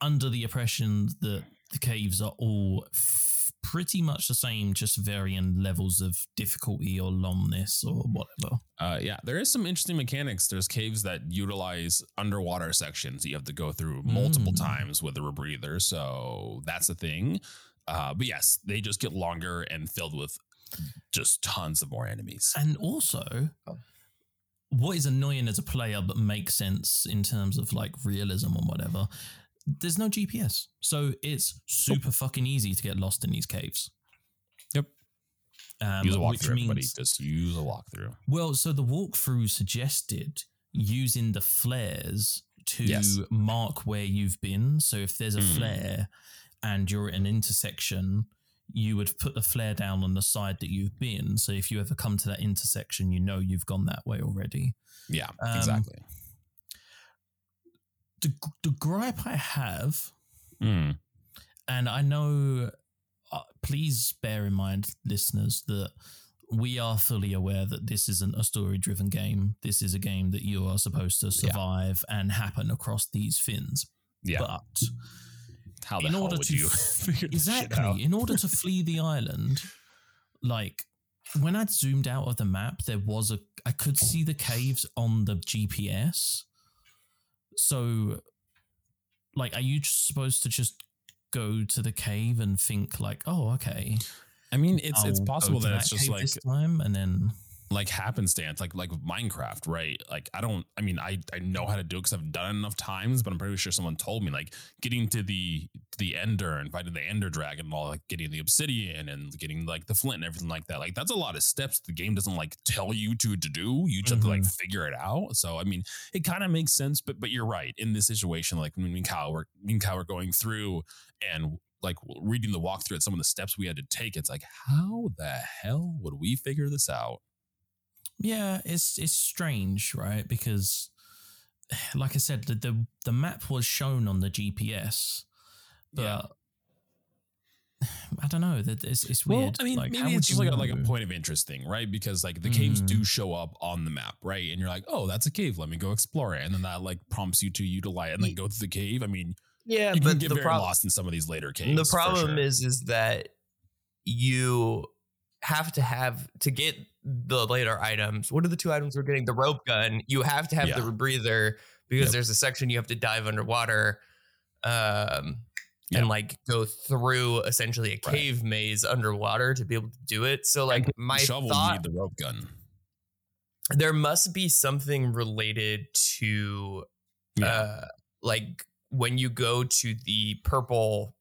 under the impression that the caves are all f- pretty much the same just varying levels of difficulty or longness or whatever Uh, yeah, there is some interesting mechanics. There's caves that utilize underwater sections that you have to go through multiple Mm. times with a rebreather. So that's a thing. Uh, but yes, they just get longer and filled with just tons of more enemies. And also, Oh. what is annoying as a player but makes sense in terms of like realism or whatever, there's no GPS. So it's super fucking easy to get lost in these caves. Yep. Um, use a which walkthrough, everybody. means, Just use a walkthrough. well, so the walkthrough suggested using the flares to Yes. mark where you've been. So if there's a Mm. flare and you're at an intersection, you would put the flare down on the side that you've been. So if you ever come to that intersection, you know you've gone that way already. Yeah, Um, exactly. The, the gripe I have, Mm. and I know, uh, please bear in mind, listeners, that we are fully aware that this isn't a story driven game. This is a game that you are supposed to Yeah. survive and happen across these fins. Yeah. But How the in hell order would to you figure this shit out? exactly in order to flee the island like when I'd zoomed out of the map there was a i could see the caves on the gps so like are you just supposed to just go to the cave and think like oh okay I mean, it's it's I'll go possible to that it's just like this time and then like happenstance, like like Minecraft, right? Like I don't, I mean, I I know how to do it because I've done it enough times, but I'm pretty sure someone told me like getting to the the Ender and fighting the Ender Dragon, and all like getting the Obsidian and getting like the Flint and everything like that. Like that's a lot of steps the game doesn't like tell you to to do. You just have to like mm-hmm. figure it out. So I mean, it kind of makes sense, but but you're right in this situation. Like when me and Kyle were me and Kyle were going through and like reading the walkthrough at some of the steps we had to take. It's like how the hell would we figure this out? Yeah it's it's strange right because like i said the the, the map was shown on the gps but Yeah. I don't know. That it's, it's Well, weird. I mean, Like, maybe would it's just you like a, like a point of interest thing, right? Because like the caves Mm. do show up on the map, right? And you're like, oh, that's a cave. Let me go explore it. And then that like prompts you to utilize and then go through the cave. I mean, Yeah, you can but get the very problem lost in some of these later caves. the problem sure. is is that you have to have to get the later items. What are the two items we're getting? The rope gun. You have to have the Yeah. rebreather because Yep. there's a section you have to dive underwater. Um, Yeah. and like go through essentially a Right. cave maze underwater to be able to do it. So like my shovel thought need the rope gun. there must be something related to Yeah. uh like when you go to the purple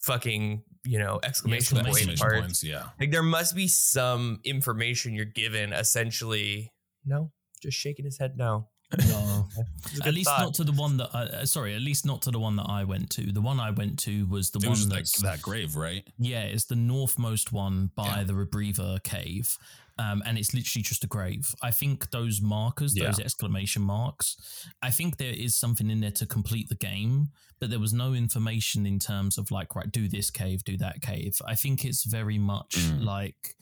fucking you know exclamation exclamation point Exclamation part points, yeah. like there must be some information you're given essentially no just shaking his head no No. At least thought. not to the one that I, uh, sorry, at least not to the one that I went to. The one I went to was the It one was like that's that grave, right? yeah, it's the northmost one by Yeah. the Rebreather cave. Um, and it's literally just a grave. I think those markers, Yeah. those exclamation marks, I think there is something in there to complete the game, but there was no information in terms of like, right, do this cave, do that cave. I think it's very much Mm. like,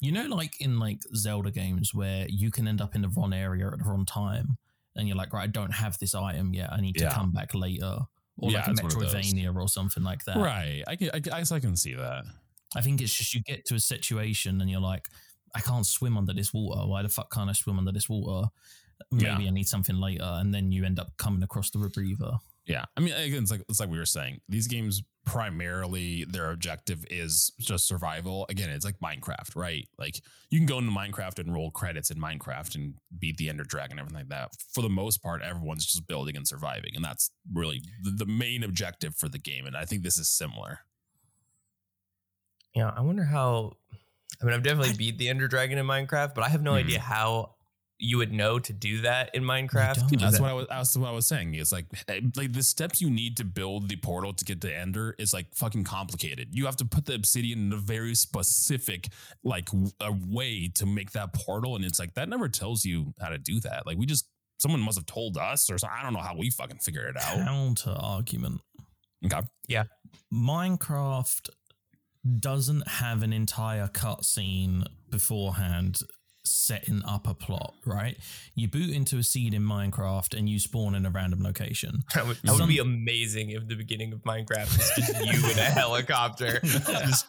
you know, like in like Zelda games where you can end up in the wrong area at the wrong time, and you're like, right, I don't have this item yet. I need to come back later, or Yeah, like a it's one of those. Metroidvania or something like that. Right. I, I, can- I guess I can see that. I think it's just you get to a situation and you're like, I can't swim under this water. Why the fuck can't I swim under this water? Maybe Yeah. I need something later, and then you end up coming across the Rebreather. Yeah, I mean, again, it's like it's like we were saying. These games primarily their objective is just survival. Again, it's like Minecraft, right? Like you can go into Minecraft and roll credits in Minecraft and beat the Ender Dragon and everything like that. For the most part, everyone's just building and surviving, and that's really the, the main objective for the game. And I think this is similar. yeah i wonder how i mean i've definitely I- beat the ender dragon in minecraft but i have no Mhm. idea how you would know to do that in minecraft That's that- what I was. That's what I was saying. It's like, eh, like the steps you need to build the portal to get to Ender is like fucking complicated. You have to put the obsidian in a very specific like w- a way to make that portal, and it's like that never tells you how to do that. Like we just someone must have told us, or so, I don't know how we fucking figured it out. Counter argument: Okay. Yeah. Minecraft doesn't have an entire cutscene beforehand setting up a plot. Right? You boot into a seed in Minecraft and you spawn in a random location. that would, that would Some- be amazing if the beginning of minecraft is just you in a helicopter just,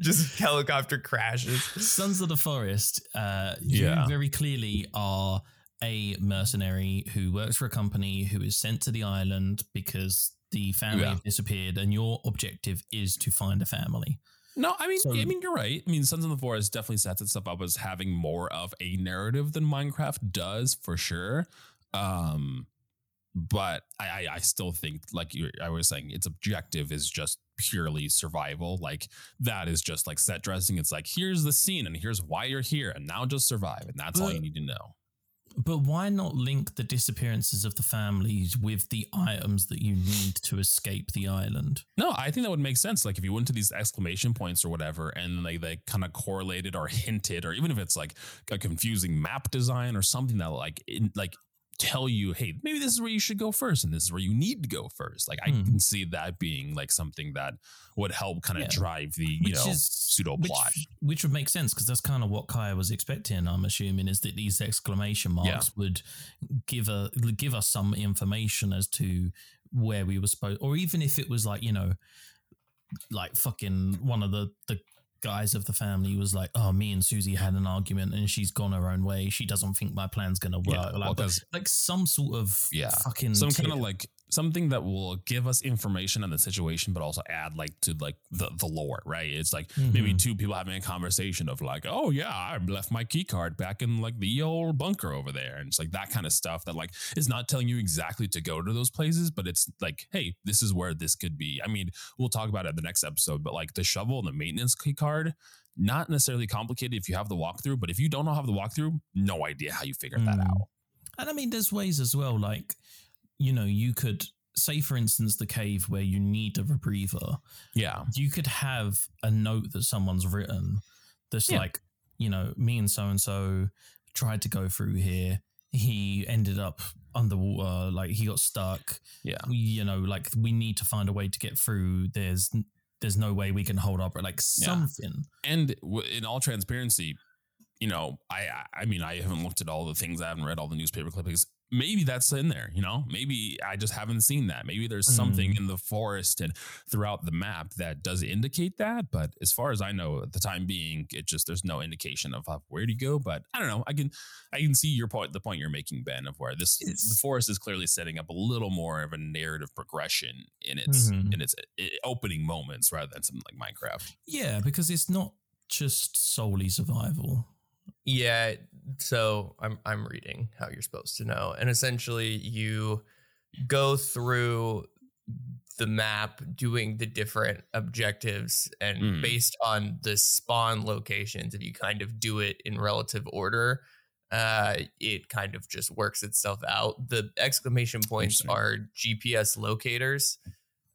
just helicopter crashes Sons of the Forest, uh, Yeah. you very clearly are a mercenary who works for a company who is sent to the island because the family Yeah. have disappeared, and your objective is to find a family. No, I mean, So- I mean, you're right. I mean, Sons of the Forest definitely sets itself up as having more of a narrative than Minecraft does, for sure. Um, but I, I, I still think, like you, I was saying, its objective is just purely survival. Like that is just like set dressing. It's like here's the scene, and here's why you're here, and now just survive, and that's all you need to know. But why not link the disappearances of the families with the items that you need to escape the island? No, I think that would make sense. Like if you went to these exclamation points or whatever, and they they kind of correlated or hinted, or even if it's like a confusing map design or something that like in, like tell you, hey, maybe this is where you should go first, and this is where you need to go first. Like I Hmm. can see that being like something that would help kind of Yeah. drive the you Which know is pseudo which, plot. which would make sense because that's kind of what Kaya was expecting. I'm assuming is that these exclamation marks Yeah. would give a give us some information as to where we were supposed, or even if it was like you know, like fucking one of the the guys of the family was like, oh, me and Susie had an argument and she's gone her own way. She doesn't think my plan's gonna work. Yeah, like, well, like some sort of Yeah. fucking some kind of like something that will give us information on the situation, but also add like to like the the lore, right? It's like maybe Mhm. two people having a conversation of like, oh yeah, I left my key card back in like the old bunker over there, and it's like that kind of stuff that like is not telling you exactly to go to those places, but it's like, hey, this is where this could be. I mean, we'll talk about it in the next episode, but like the shovel and the maintenance key card. Not necessarily complicated if you have the walkthrough, but if you don't know how the walkthrough, no idea how you figure that Mm. out. And I mean, there's ways as well. Like, you know, you could say, for instance, the cave where you need a rebreather. Yeah, You could have a note that someone's written that's Yeah. like, you know, me and so and so tried to go through here. He ended up underwater, like he got stuck. yeah. You know, like we need to find a way to get through. There's there's no way we can hold up, like Yeah. something. and w- in all transparency you know I- i mean i haven't looked at all the things i haven't read all the newspaper clippings maybe that's in there, you know? Maybe I just haven't seen that. Maybe there's something Mm. in the forest and throughout the map that does indicate that. But as far as I know, at the time being, it just there's no indication of uh, where to go. But I don't know. I can I can see your point, the point you're making, Ben, of where this the forest is clearly setting up a little more of a narrative progression in its Mhm. in its opening moments rather than something like Minecraft. Yeah, because it's not just solely survival. Yeah, so I'm I'm reading how you're supposed to know. And essentially you go through the map doing the different objectives and Mm. based on the spawn locations if you kind of do it in relative order uh it kind of just works itself out the exclamation points are gps locators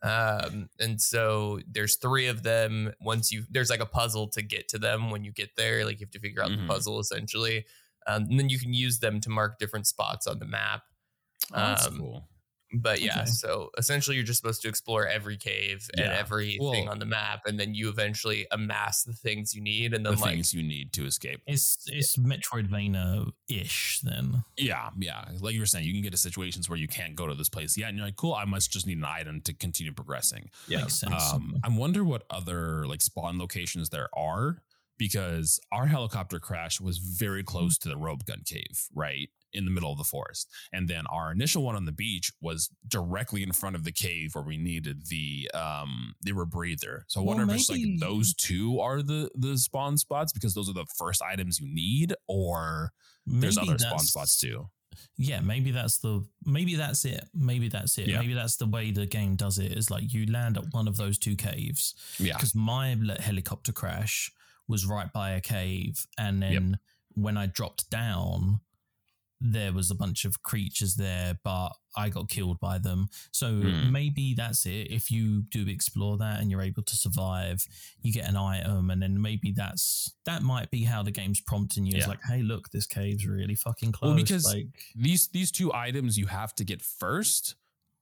um and so there's three of them once you there's like a puzzle to get to them when you get there like you have to figure out Mhm. the puzzle essentially um, and then you can use them to mark different spots on the map Oh, that's Um, cool. But yeah Okay. so essentially you're just supposed to explore every cave and Yeah. everything Well- on the map and then you eventually amass the things you need and The then like things you need to escape. It's it's Metroidvania ish then. Yeah, yeah. Like you were saying, you can get to situations where you can't go to this place yet, and you're like, "Cool, I must just need an item to continue progressing." Yeah. Makes sense. Um, I wonder what other like spawn locations there are because our helicopter crash was very close to the rope gun cave, right in the middle of the forest, and then our initial one on the beach was directly in front of the cave where we needed the um the rebreather. So I Well, wonder if it's like those two are the the spawn spots because those are the first items you need, or there's other spawn spots too. Yeah, maybe that's the maybe that's it. Maybe that's it. Yeah. Maybe that's the way the game does it. Is like you land at one of those two caves. Yeah, Because my helicopter crash was right by a cave, and then when I dropped down, there was a bunch of creatures there, but I got killed by them. So Hmm. maybe that's it. If you do explore that and you're able to survive, you get an item, and then maybe that's that might be how the game's prompting you. It's like, hey, look, this cave's really fucking close. Well, because- like, these these two items you have to get first,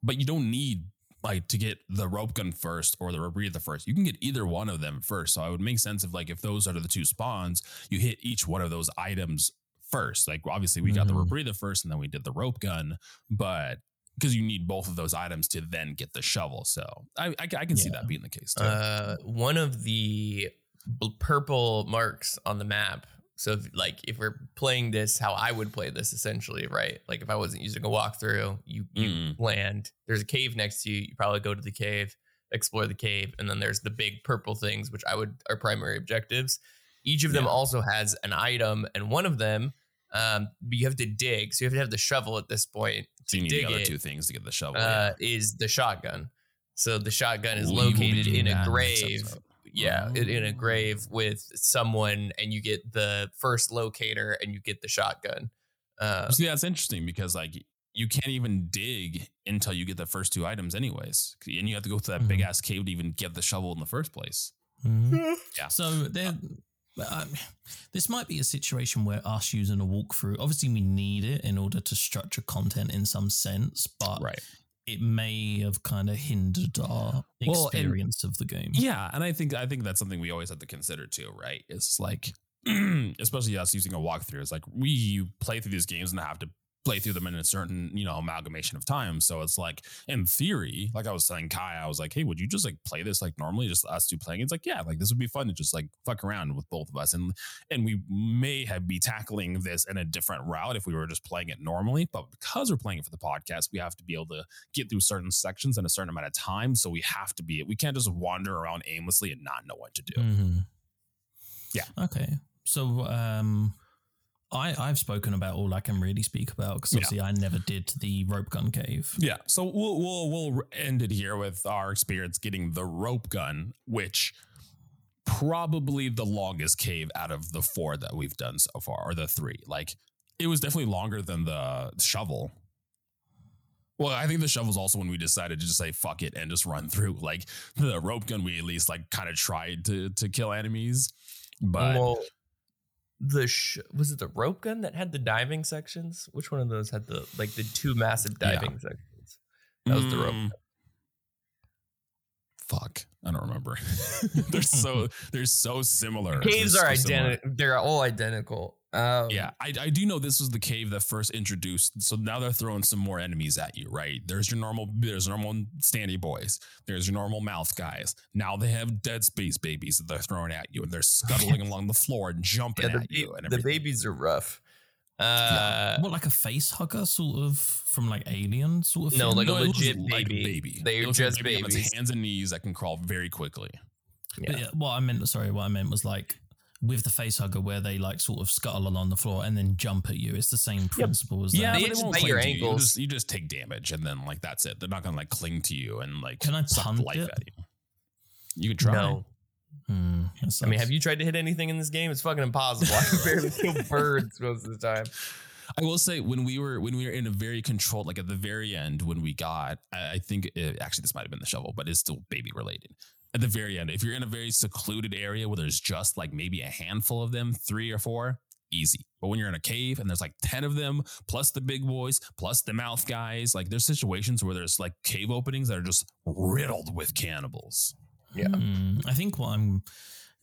but you don't need like to get the rope gun first or the rebreather first. You can get either one of them first. So it would make sense if like if those are the two spawns, you hit each one of those items first. Like obviously we got the rebreather first and then we did the rope gun, but because you need both of those items to then get the shovel. So I I, I can see that being the case too. Uh, one of the purple marks on the map. So, if, like, if we're playing this, how I would play this, essentially, right? Like, if I wasn't using a walkthrough, you you Mm. land. There's a cave next to you. You probably go to the cave, explore the cave, and then there's the big purple things, which I would are primary objectives. Each of them Yeah. also has an item, and one of them, um, you have to dig. So you have to have the shovel at this point so you need the other it, two things to get the shovel. uh, is the shotgun. So the shotgun is Ooh, you will be located in a grave. Episode. Yeah, in, in a grave with someone, and you get the first locator, and you get the shotgun. Uh, See, that's interesting because like you can't even dig until you get the first two items, anyways, and you have to go through that big Mhm. ass cave to even get the shovel in the first place. mhm. Yeah. So there, um, this might be a situation where us using a walkthrough. Obviously, we need it in order to structure content in some sense, but Right. It may have kind of hindered our Well, and- experience of the game. Yeah, and I think I think that's something we always have to consider too, right? It's like, especially us using a walkthrough. It's like we play through these games and have to play through them in a certain you know amalgamation of time. So it's like in theory, like I was saying, Kai, I was like, hey, would you just like play this like normally, just us two playing? It's like, yeah, like this would be fun to just like fuck around with both of us, and and we may have be tackling this in a different route if we were just playing it normally. But because we're playing it for the podcast, we have to be able to get through certain sections in a certain amount of time. So we have to be, we can't just wander around aimlessly and not know what to do. Mhm. Yeah. Okay. So um, I I've spoken about all I can really speak about because Yeah. obviously I never did the rope gun cave. Yeah. So we'll, we'll, we'll end it here with our experience getting the rope gun, which probably the longest cave out of the four that we've done so far, or the three. Like it was definitely longer than the shovel. Well, I think the shovel's also when we decided to just say fuck it and just run through. Like the rope gun, we at least like kind of tried to to kill enemies, but well, the sh- was it the rope gun that had the diving sections? Which one of those had the like the two massive Yeah. diving sections? That was the rope. Mm. Fuck, I don't remember. they're so they're so similar. Caves They're are so identical. They're all identical. Um, Yeah, I, I do know this was the cave that first introduced. So now they're throwing some more enemies at you, right? There's your normal, there's normal standy boys. There's your normal mouth guys. Now they have dead space babies that they're throwing at you, and they're scuttling along the floor and jumping Yeah, the, at you. And ba- the babies are rough. Uh, what like a face hugger sort of from like Alien sort of No, thing? like a it looks legit like baby. They're It looks like just baby babies. hands and knees that can crawl very quickly. yeah. But yeah, what I meant, sorry, what I meant was like with the face hugger where they like sort of scuttle along the floor and then jump at you. It's the same principle as Yeah. They but just won't bite cling your to you. You just, you just take damage, and then like that's it. They're not gonna like cling to you and like Can I suck punt life it? at you. You could try. No. Hmm, I mean, have you tried to hit anything in this game? It's fucking impossible. I can barely kill birds most of the time. I will say when we were when we were in a very controlled, like at the very end when we got, I, I think it, actually this might have been the shovel, but it's still baby related. At the very end, if you're in a very secluded area where there's just like maybe a handful of them, three or four, easy. But when you're in a cave and there's like ten of them, plus the big boys, plus the mouth guys, like there's situations where there's like cave openings that are just riddled with cannibals. Yeah. Hmm, I think what I'm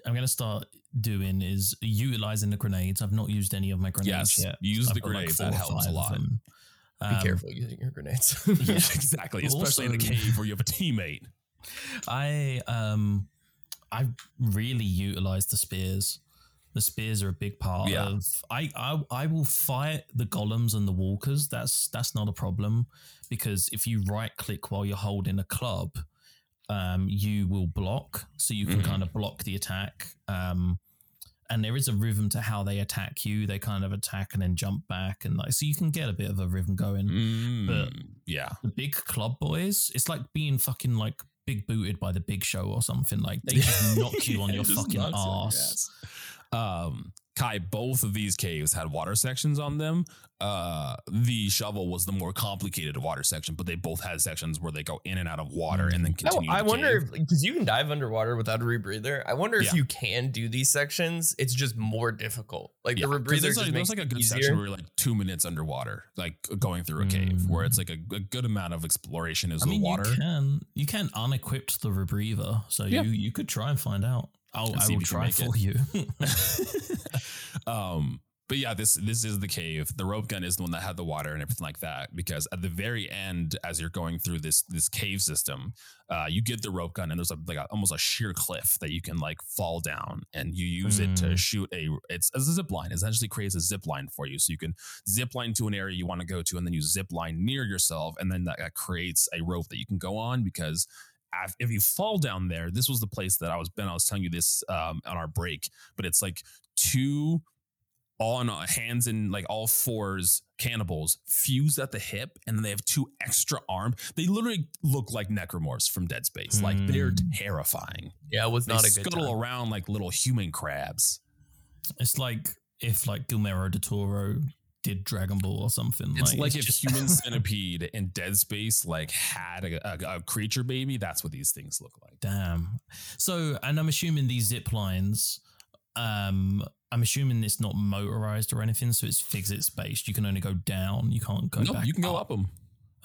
I'm gonna start doing is utilizing the grenades. I've not used any of my grenades Yes, yet. use I've the got, like, grenades. four that or helps a lot. them. Be Um, careful using your grenades. Yeah, exactly. But Especially in a cave where you have a teammate. I um I really utilize the spears. The spears are a big part Yeah. of I, I I will fight the golems and the walkers. That's that's not a problem because if you right click while you're holding a club, um, you will block. So you can Mhm. kind of block the attack. Um and there is a rhythm to how they attack you. They kind of attack and then jump back and like so you can get a bit of a rhythm going Mm, yeah. the big club boys, it's like being fucking like big booted by the big show or something. Like they just knock you on your fucking ass. yes. Um, Kai, both of these caves had water sections on them. Uh, the shovel was the more complicated water section, but they both had sections where they go in and out of water and then No, continue. I the wonder cave. if because you can dive underwater without a rebreather. I wonder if you can do these sections. It's just more difficult. Like Yeah, the 'cause rebreather there's just like, makes there's like a good easier. section where you're like two minutes underwater, like going through a cave, where it's like a, a good amount of exploration is I mean, with water. you can you can unequip the rebreather, so Yeah. you you could try and find out. I'll, I will try for you. um but yeah this this is the cave the rope gun is the one that had the water and everything like that because at the very end as you're going through this this cave system uh you get the rope gun and there's a like a, almost a sheer cliff that you can like fall down and you use it to Mm. shoot a it's a zip line it essentially creates a zip line for you so you can zip line to an area you want to go to and then you zip line near yourself and then that, that creates a rope that you can go on because if- if you fall down there, this was the place that I was Ben. I was telling you this um, on our break, but it's like two on uh, hands and like all fours cannibals fused at the hip, and then they have two extra arms. They literally look like necromorphs from Dead Space. Like they're Hmm. terrifying. yeah, it was They not a good scuttle time. around like little human crabs. it's like if like Guillermo del Toro did Dragon Ball or something. It's like, if just- Human Centipede in Dead Space like had a, a, a creature baby. That's what these things look like. Damn. So, and I'm assuming these zip lines, um, I'm assuming it's not motorized or anything, so it's physics based. You can only go down. You can't go. Nope, back you can go up them.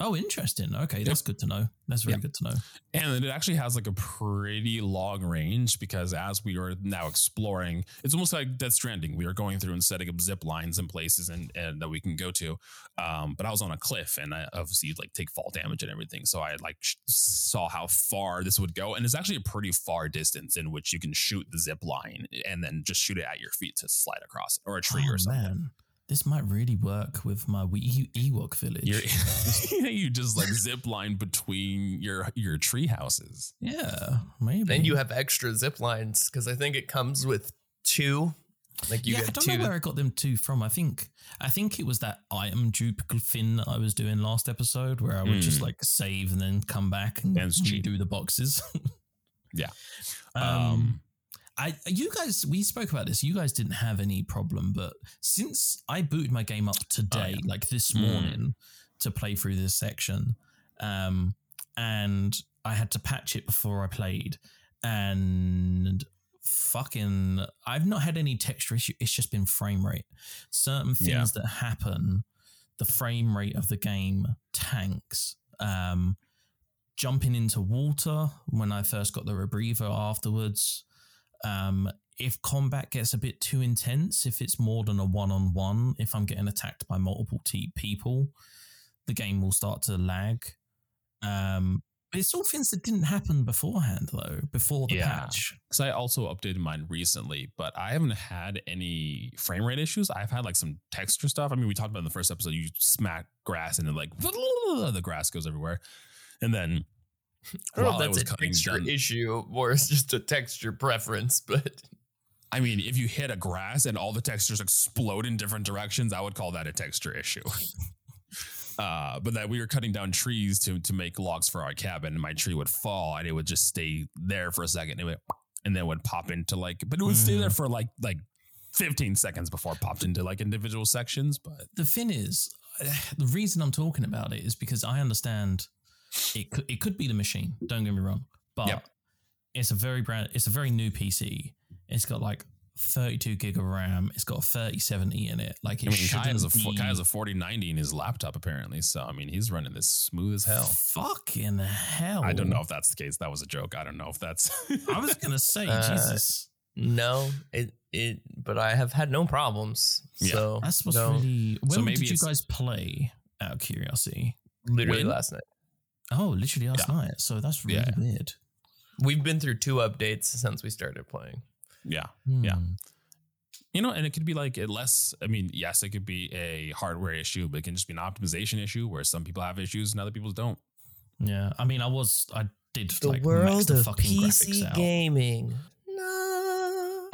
Oh, interesting. Okay, that's good to know. That's really Yeah. good to know. And it actually has like a pretty long range because as we are now exploring, it's almost like Death Stranding. We are going through and setting up zip lines in places and, and that we can go to. Um, but I was on a cliff and I obviously like take fall damage and everything. So I like saw how far this would go. And it's actually a pretty far distance in which you can shoot the zip line and then just shoot it at your feet to slide across it or a tree Oh, or something. man. This might really work with my wee Ewok village. You're, you just like zip line between your your tree houses. yeah, maybe. Then you have extra zip lines because I think it comes with two. Like you yeah, I don't two. know where I got them two from. I think I think it was that item dupe thing that I was doing last episode, where I would just Mm. like save and then come back and That's cheap. redo the boxes. Yeah. Um, Um, I you guys we spoke about this. You guys didn't have any problem, but since I booted my game up today, yeah. like this Mm. morning, to play through this section, um, and I had to patch it before I played, and fucking, I've not had any texture issue. It's just been frame rate. Certain things Yeah. that happen, the frame rate of the game tanks. Um, jumping into water when I first got the rebreather afterwards. Um, if combat gets a bit too intense, if it's more than a one on one, if I'm getting attacked by multiple t- people, the game will start to lag. Um, it's all things that didn't happen beforehand, though, before the Yeah. patch. Because I also updated mine recently, but I haven't had any frame rate issues. I've had like some texture stuff. I mean, we talked about in the first episode, you smack grass and then like the grass goes everywhere. And then I don't know if that's a texture down- issue or it's just a texture preference, but I mean, if you hit a grass and all the textures explode in different directions, I would call that a texture issue. Uh, but that we were cutting down trees to to make logs for our cabin, and my tree would fall, and it would just stay there for a second, and, it would, and then would pop into like, but it would stay there for like like fifteen seconds before it popped into like individual sections. But The thing is, the reason I'm talking about it is because I understand it could it could be the machine. Don't get me wrong, but Yep. it's a very brand. It's a very new PC. It's got like 32 gig of RAM. It's got a 3070 in it. Like it I mean, Kai has a shouldn't be- Kai has a forty ninety in his laptop apparently, so I mean, he's running this smooth as hell. Fucking hell! I don't know if that's the case. That was a joke. I don't know if that's. I was gonna say, Uh, Jesus, no, it it. But I have had no problems. Yeah. So that's what's no, really. When maybe did you guys play? Out of curiosity. literally when? last night. Oh, literally last Yeah. night. So that's really Yeah. weird. We've been through two updates since we started playing. yeah, Yeah. Hmm. you know, and it could be like it less. I mean, yes, it could be a hardware issue, but it can just be an optimization issue where some people have issues and other people don't. Yeah. I mean, I was. I did like max the fucking graphics out. gaming.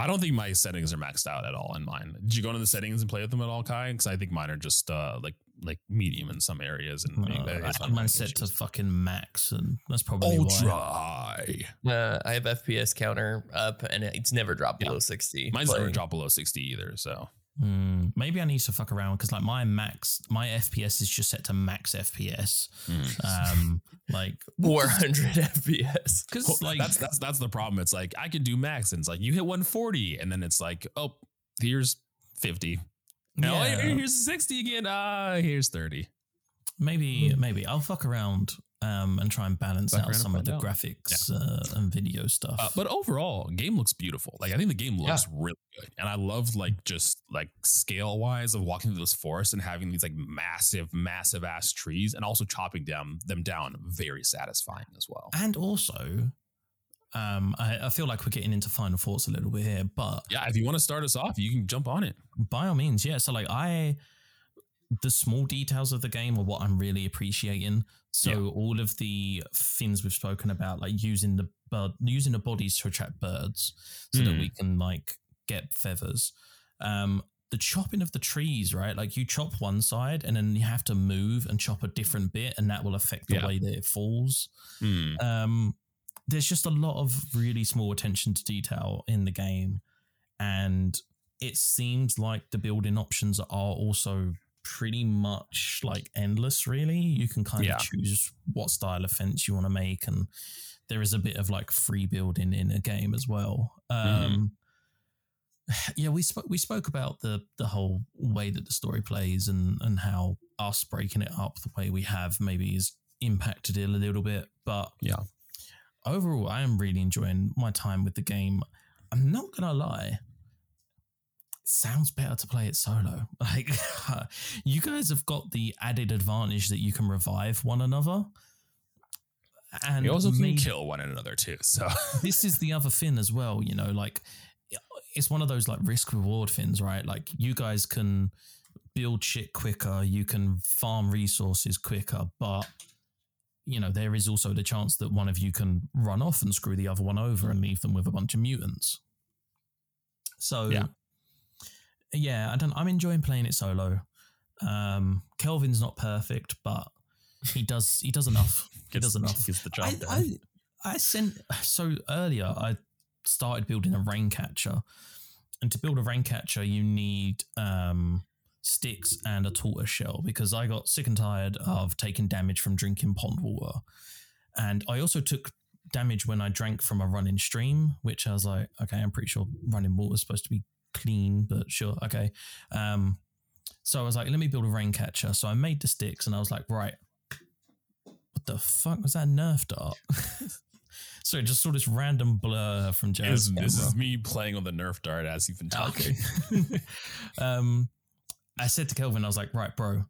No. I don't think my settings are maxed out at all in mine. Did you go into the settings and play with them at all, Kai? Because I think mine are just uh, like like medium in some areas, and Uh, maybe I it's had not mine having set to fucking max, and that's probably ultra why. high. Uh, I have FPS counter up, and it's never dropped Yeah. below sixty. Mine's never dropped below sixty either. So Hmm, maybe I need to fuck around because like my max, my FPS is just set to max FPS. Um, like 400 FPS. because Well, like that's that's that's the problem. It's like I can do max, and it's like you hit 140, and then it's like, oh, here's 50. Oh, yeah, here's 60 again. Ah, here's 30. maybe maybe I'll fuck around um and try and balance out some of the out. graphics uh, and video stuff. Uh, but overall, game looks beautiful. Like I think the game looks really good, and I love like just like scale wise of walking through this forest and having these like massive, massive ass trees, and also chopping them them down very satisfying as well. and also, um, I, I feel like we're getting into final thoughts a little bit here, but Yeah, if you want to start us off, you can jump on it. by all means, yeah. So like I the small details of the game are what I'm really appreciating. So Yeah. all of the things we've spoken about, like using the bird using the bodies to attract birds so that Mm. we can like get feathers. Um the chopping of the trees, right? Like you chop one side and then you have to move and chop a different bit, and that will affect the Yeah. way that it falls. Hmm. Um, there's just a lot of really small attention to detail in the game, and it seems like the building options are also pretty much like endless. Really, you can kind Yeah. of choose what style of fence you want to make, and there is a bit of like free building in a game as well. Um, Yeah, we spoke we spoke about the the whole way that the story plays and and how us breaking it up the way we have maybe has impacted it a little bit, but Yeah. overall, I am really enjoying my time with the game. I'm not gonna lie. Sounds better to play it solo. Like you guys have got the added advantage that you can revive one another. And You also can kill one another too. So this is the other thing as well, you know, like it's one of those like risk reward things, right? Like you guys can build shit quicker, you can farm resources quicker, but you know, there is also the chance that one of you can run off and screw the other one over and leave them with a bunch of mutants. So Yeah. Yeah, I don't I'm enjoying playing it solo. Um Kelvin's not perfect, but he does he does enough. he does enough. Gets the job I, done. I, I sent so earlier I started building a rain catcher. And to build a rain catcher, you need um, sticks and a tortoise shell because I got sick and tired of taking damage from drinking pond water. And I also took damage when I drank from a running stream, which I was like, okay, I'm pretty sure running water is supposed to be clean, but sure, okay. Um, so I was like, let me build a rain catcher. So I made the sticks and I was like, right, what the fuck was that Nerf dart? Sorry, just saw this random blur from Jared's This, this is me playing on the Nerf dart as you've been talking. Okay. um, I said to Kelvin, I was like, right, bro,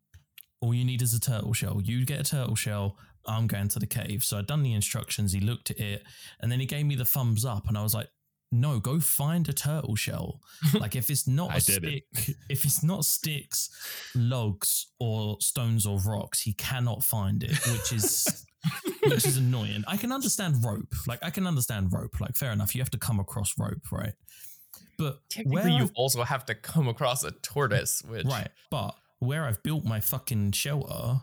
all you need is a turtle shell. You get a turtle shell. I'm going to the cave. So I'd done the instructions. He looked at it and then he gave me the thumbs up. And I was like, no, go find a turtle shell. Like if it's not a did it. stick, if it's not sticks, logs, or stones or rocks, he cannot find it, which is which is annoying. I can understand rope. Like I can understand rope. Like fair enough. You have to come across rope, right? But where Technically, you I've- also have to come across a tortoise, which Right. But where I've built my fucking shelter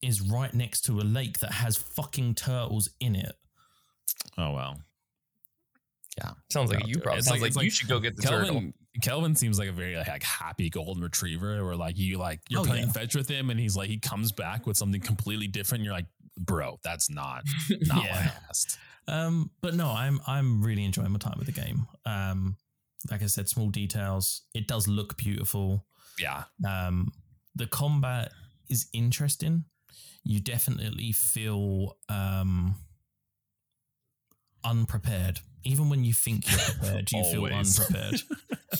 is right next to a lake that has fucking turtles in it. Oh wow. Sounds like Out you there. probably It's sounds like- like, it's you should go get the turtle. Kelvin Kelvin seems like a very like happy golden retriever where like you like you're Oh, playing yeah. fetch with him and he's like he comes back with something completely different. You're like, bro, that's not not what I asked. Um, but no, I'm I'm really enjoying my time with the game. Um, like I said, small details. It does look beautiful. Yeah. Um, the combat is interesting. You definitely feel um unprepared. Even when you think you're prepared, you feel unprepared.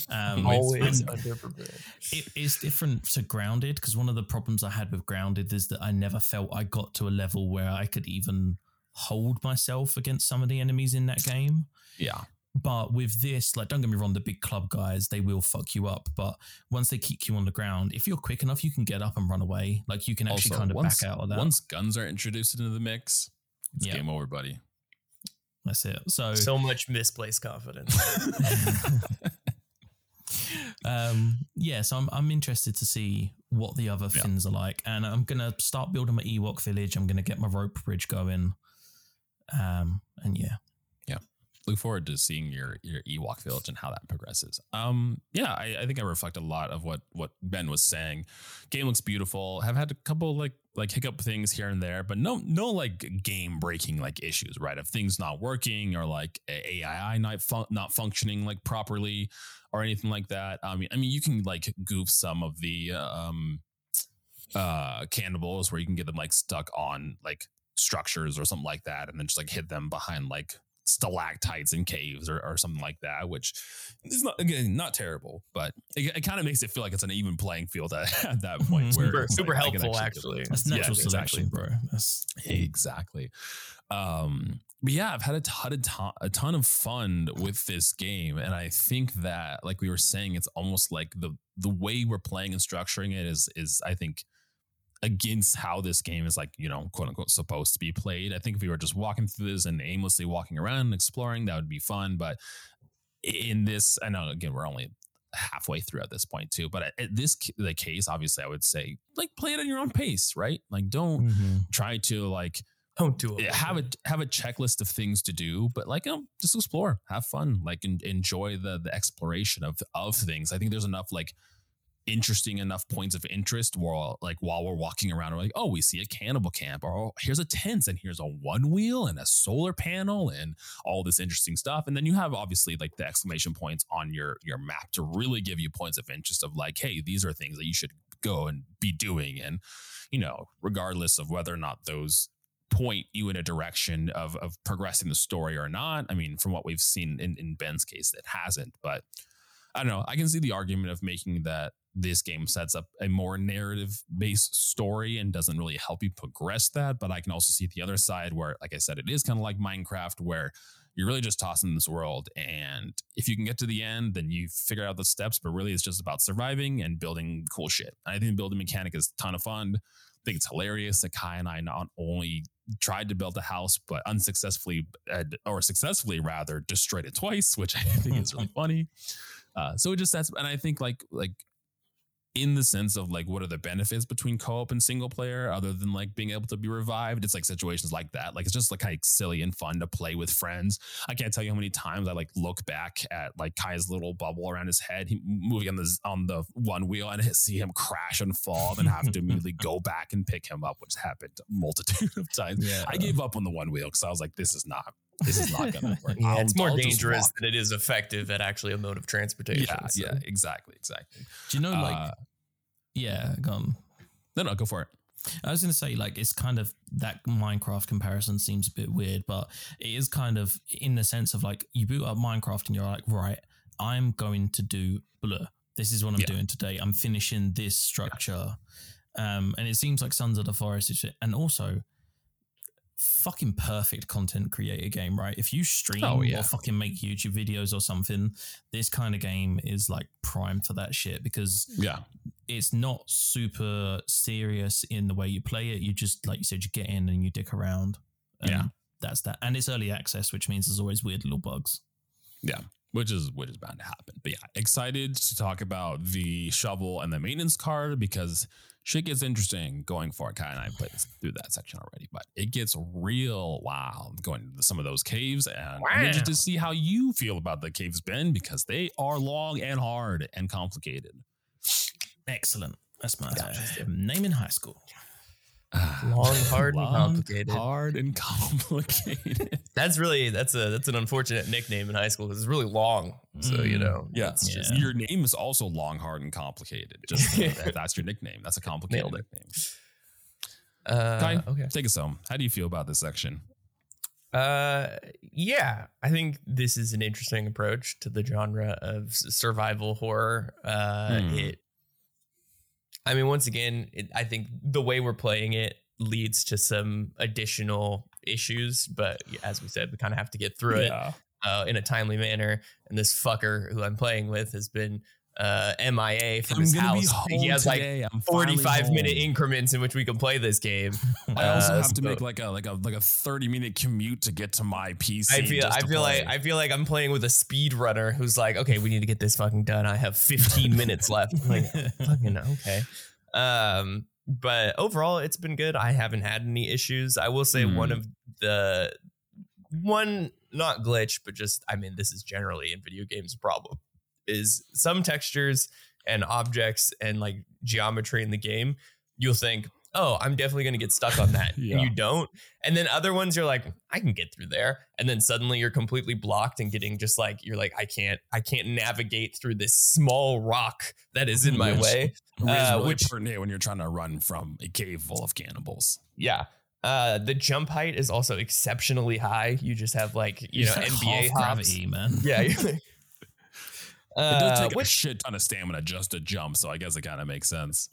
Um, Always and underprepared. it is different to grounded because one of the problems I had with grounded is that I never felt I got to a level where I could even hold myself against some of the enemies in that game. Yeah. But with this, like, don't get me wrong, the big club guys, they will fuck you up. But once they kick you on the ground, if you're quick enough, you can get up and run away. Like, you can actually Also, kind of once, back out of that. Once guns are introduced into the mix, it's Yeah. game over, buddy. That's it. So, So much misplaced confidence. um, yeah, so I'm, I'm interested to see what the other Yeah. fins are like. And I'm going to start building my Ewok village. I'm going to get my rope bridge going. Um, and yeah. Look forward to seeing your your Ewok village and how that progresses. Um, yeah, I, I think I reflect a lot of what what Ben was saying. Game looks beautiful. Have had a couple like like hiccup things here and there, but no no like game breaking like issues, right? Of things not working or like AI not fun- not functioning like properly or anything like that. I mean, I mean, you can like goof some of the um uh cannibals where you can get them like stuck on like structures or something like that and then just like hit them behind like stalactites in caves or, or something like that which is not again not terrible but it, it kind of makes it feel like it's an even playing field at, at that point Mhm. where super super like, helpful, actually actually. That's Yeah, natural exactly. selection, bro. That's exactly um but yeah i've had a ton, a ton a ton of fun with this game and i think that like we were saying it's almost like the the way we're playing and structuring it is is i think against how this game is like you know quote unquote supposed to be played i think if we were just walking through this and aimlessly walking around and exploring that would be fun but in this i know again we're only halfway through at this point too but at this the case obviously i would say like play it at your own pace right like don't mm-hmm. try to like Don't do it. Eh, have a have a checklist of things to do, but like you know, just explore, have fun, like en- enjoy the the exploration of of things. I think there's enough like interesting enough points of interest while like while we're walking around, we're like, oh, we see a cannibal camp, or oh, here's a tent, and here's a one wheel and a solar panel, and all this interesting stuff. And then you have obviously like the exclamation points on your your map to really give you points of interest of like, hey, these are things that you should go and be doing, and you know, regardless of whether or not those point you in a direction of of progressing the story or not. I mean, from what we've seen in, in Ben's case, it hasn't. But I don't know. I can see the argument of making that this game sets up a more narrative based story and doesn't really help you progress that. But I can also see the other side where, like I said, it is kind of like Minecraft where you're really just tossing this world. And if you can get to the end, then you figure out the steps. But really, it's just about surviving and building cool shit. I think the building mechanic is a ton of fun. I think it's hilarious that Kai and I not only tried to build a house, but unsuccessfully, uh, or successfully rather, destroyed it twice, which I think is really funny. Uh, so it just that's, and I think like like in the sense of like what are the benefits between co-op and single player other than like being able to be revived? It's like situations like that. Like it's just like kind of silly and fun to play with friends. I can't tell you how many times i like look back at like kai's little bubble around his head he moving on the on the one wheel and see him crash and fall and have to immediately go back and pick him up which happened a multitude of times. Yeah. i gave up on the one wheel because i was like this is not this is not gonna work Yeah, it's more I'll dangerous than it is effective at actually a mode of transportation. yeah so. yeah exactly exactly Do you know, like, Uh, yeah, gone. no no go for it I was going to say, like, it's kind of that Minecraft comparison seems a bit weird, but it is kind of in the sense of like you boot up Minecraft and you're like, right, I'm going to do blah. This is what I'm Yeah. doing today. I'm finishing this structure. Um, and it seems like Sons of the Forest is it. And also, fucking perfect content creator game, right? If you stream Oh, yeah. or fucking make YouTube videos or something, this kind of game is like prime for that shit because Yeah. it's not super serious in the way you play it. You just, like you said, you get in and you dick around. Yeah. That's that. And it's early access, which means there's always weird little bugs. Yeah. Which is which is bound to happen. But yeah, excited to talk about the shovel and the maintenance card because shit gets interesting going for forward. Kai and I played through that section already, but it gets real wild going to some of those caves. And I'm interested to see how you feel about the caves, Ben, because they are long and hard and complicated. Excellent. That's my name in high school. Long, hard, and Long, complicated. Hard and complicated. That's really that's a that's an unfortunate nickname in high school because it's really long. So you Mm. know, Yeah, it's Yeah. just your name is also long, hard, and complicated. Just that's your nickname. That's a complicated Nailed nickname. uh, Kai, okay. take us home. How do you feel about this section? Uh, yeah, I think this is an interesting approach to the genre of survival horror. Uh, Hmm. it, I mean, once again, it, I think the way we're playing it leads to some additional issues, but as we said, we kind of have to get through it uh, in a timely manner. And this fucker who I'm playing with has been uh, MIA from I'm his house. He has like today. Finally 45 minute increments in which we can play this game. I also Uh, have to so- make like a like a like a 30 minute commute to get to my PC. I feel I to feel like. I feel like I'm playing with a speed runner who's like, okay, we need to get this fucking done. I have 15 minutes left. I'm like, fucking okay. Um, but overall, it's been good. I haven't had any issues. I will say Hmm. one of the one not glitch, but just I mean, this is generally in video games a problem. Is some textures and objects and like geometry in the game, you'll think, oh, I'm definitely gonna get stuck on that. Yeah. And you don't. And then other ones you're like, I can get through there. And then suddenly you're completely blocked and getting just like you're like, I can't, I can't navigate through this small rock that is in my Which- way. Which uh, really which- pertinent when you're trying to run from a cave full of cannibals. Yeah. Uh, the jump height is also exceptionally high. You just have like you know NBA hops. gravity, man. Yeah. It does Uh, take a which shit ton of stamina just to jump, so I guess it kind of makes sense.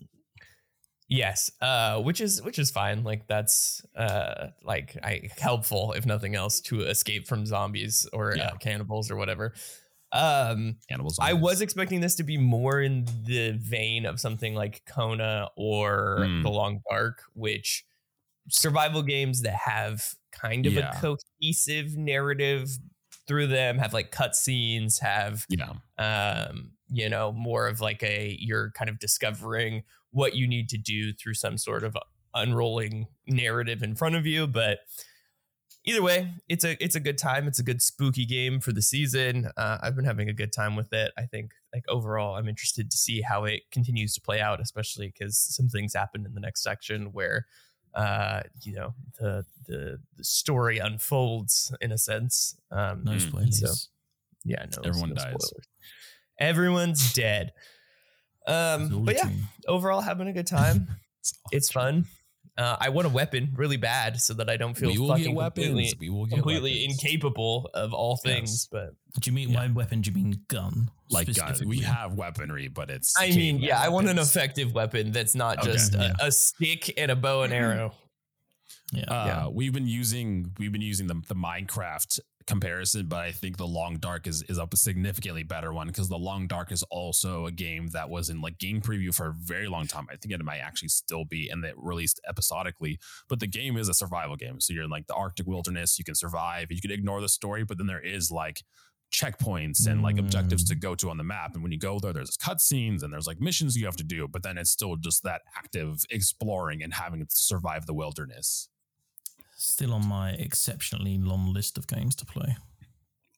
Yes, uh, which is which is fine. Like that's uh, like I helpful if nothing else to escape from zombies or Yeah. uh, cannibals or whatever. Um, Cannibals. I was expecting this to be more in the vein of something like Kona or Mm. The Long Dark, which survival games that have kind of Yeah. a cohesive narrative through them have like cutscenes, have Yeah. um, you know, more of like a you're kind of discovering what you need to do through some sort of unrolling narrative in front of you. But either way, it's a it's a good time. It's a good spooky game for the season. Uh, I've been having a good time with it. I think like overall, I'm interested to see how it continues to play out, especially because some things happen in the next section where uh you know the the the story unfolds in a sense um No Mm. spoilers. So- yeah no Everyone no dies. spoilers. everyone's dead um but yeah overall having a good time it's fun uh i want a weapon really bad so that i don't feel we will fucking get weapons. completely, we will get completely weapons. incapable of all things Yes. but Do you mean Yeah. weapon? Do you mean gun? like gun. We have weaponry, but it's. i mean caveman yeah i want an effective weapon that's not Okay, just yeah. a, a stick and a bow and arrow Yeah. Uh, Yeah. We've been using we've been using the the Minecraft comparison, but I think the Long Dark is is a significantly better one because the Long Dark is also a game that was in like game preview for a very long time. I think it might actually still be, and it released episodically. But the game is a survival game, so you're in like the Arctic wilderness. You can survive. You can ignore the story, but then there is like checkpoints and like objectives to mm. go to on the map. And when you go there, there's cutscenes and there's like missions you have to do, but then it's still just that active exploring and having to survive the wilderness. Still on my exceptionally long list of games to play.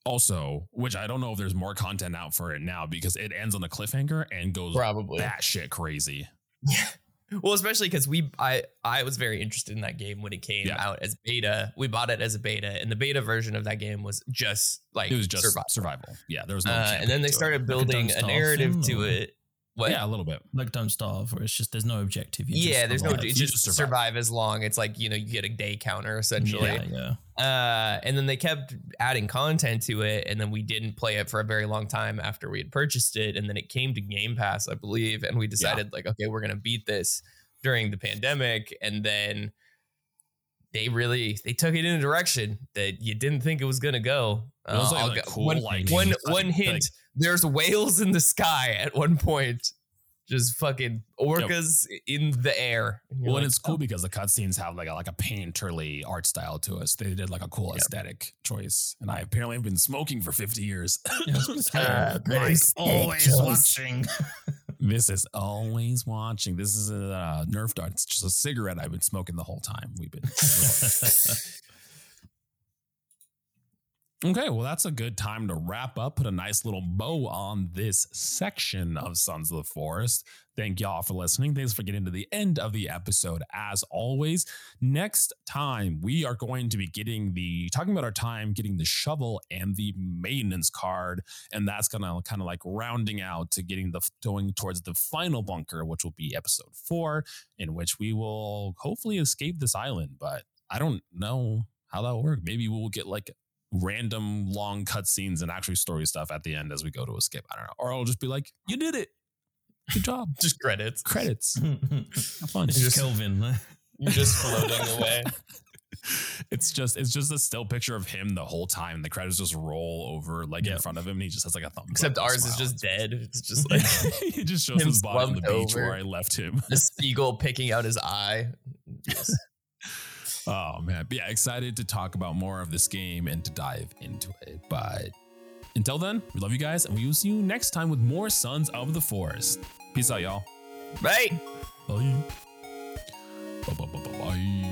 Also, which I don't know if there's more content out for it now because it ends on a cliffhanger and goes probably that shit crazy. Yeah. Well, especially because we, I, I was very interested in that game when it came Yeah. out as beta. We bought it as a beta, and the beta version of that game was just like It was just survival. survival. Yeah, there was no. Uh, and then they campaign it. started building Don't a narrative thing, to or- it. What? Yeah, a little bit. Like Don't Starve, or it's just there's no objective. You yeah, there's no. It's You just just survive. survive. as long. It's like you know you get a day counter essentially. Yeah, yeah. Uh, and then they kept adding content to it, and then we didn't play it for a very long time after we had purchased it, and then it came to Game Pass, I believe, and we decided like, okay, we're gonna beat this during the pandemic, and then they really they took it in a direction that you didn't think it was gonna go. It was Uh, like a go- cool, one, like, one, like- one hint: like- there's whales in the sky at one point, just fucking orcas in the air. And you're Well, and it's cool because the cutscenes have like a, like a painterly art style to us. They did like a cool Yeah. aesthetic choice, and I apparently have been smoking for fifty years. Uh, Mike's always ridiculous. watching. this is always watching. This is a uh, Nerf dart. It's just a cigarette I've been smoking the whole time. We've been. Okay, well, that's a good time to wrap up, put a nice little bow on this section of Sons of the Forest. Thank y'all for listening. Thanks for getting to the end of the episode. As always, next time we are going to be getting the talking about our time getting the shovel and the maintenance card, and that's gonna kind of like rounding out to getting the going towards the final bunker, which will be episode four, in which we will hopefully escape this island. But I don't know how that will work. Maybe we'll get like random long cutscenes and actually story stuff at the end as we go to escape. I don't know. Or I'll just be like, you did it. Good job. just credits. Credits. Have fun. It's just Kelvin. You're just floating away. It's just it's just a still picture of him the whole time. The credits just roll over like in front of him and he just has like a thumb. Except ours is just dead. It's just like he just shows his body on the beach over. where I left him. the seagull picking out his eye. Just- Oh man, but yeah, excited to talk about more of this game and to dive into it. But until then, we love you guys, and we will see you next time with more Sons of the Forest. Peace out, y'all. Bye. Bye. Bye. Bye. Bye. Bye.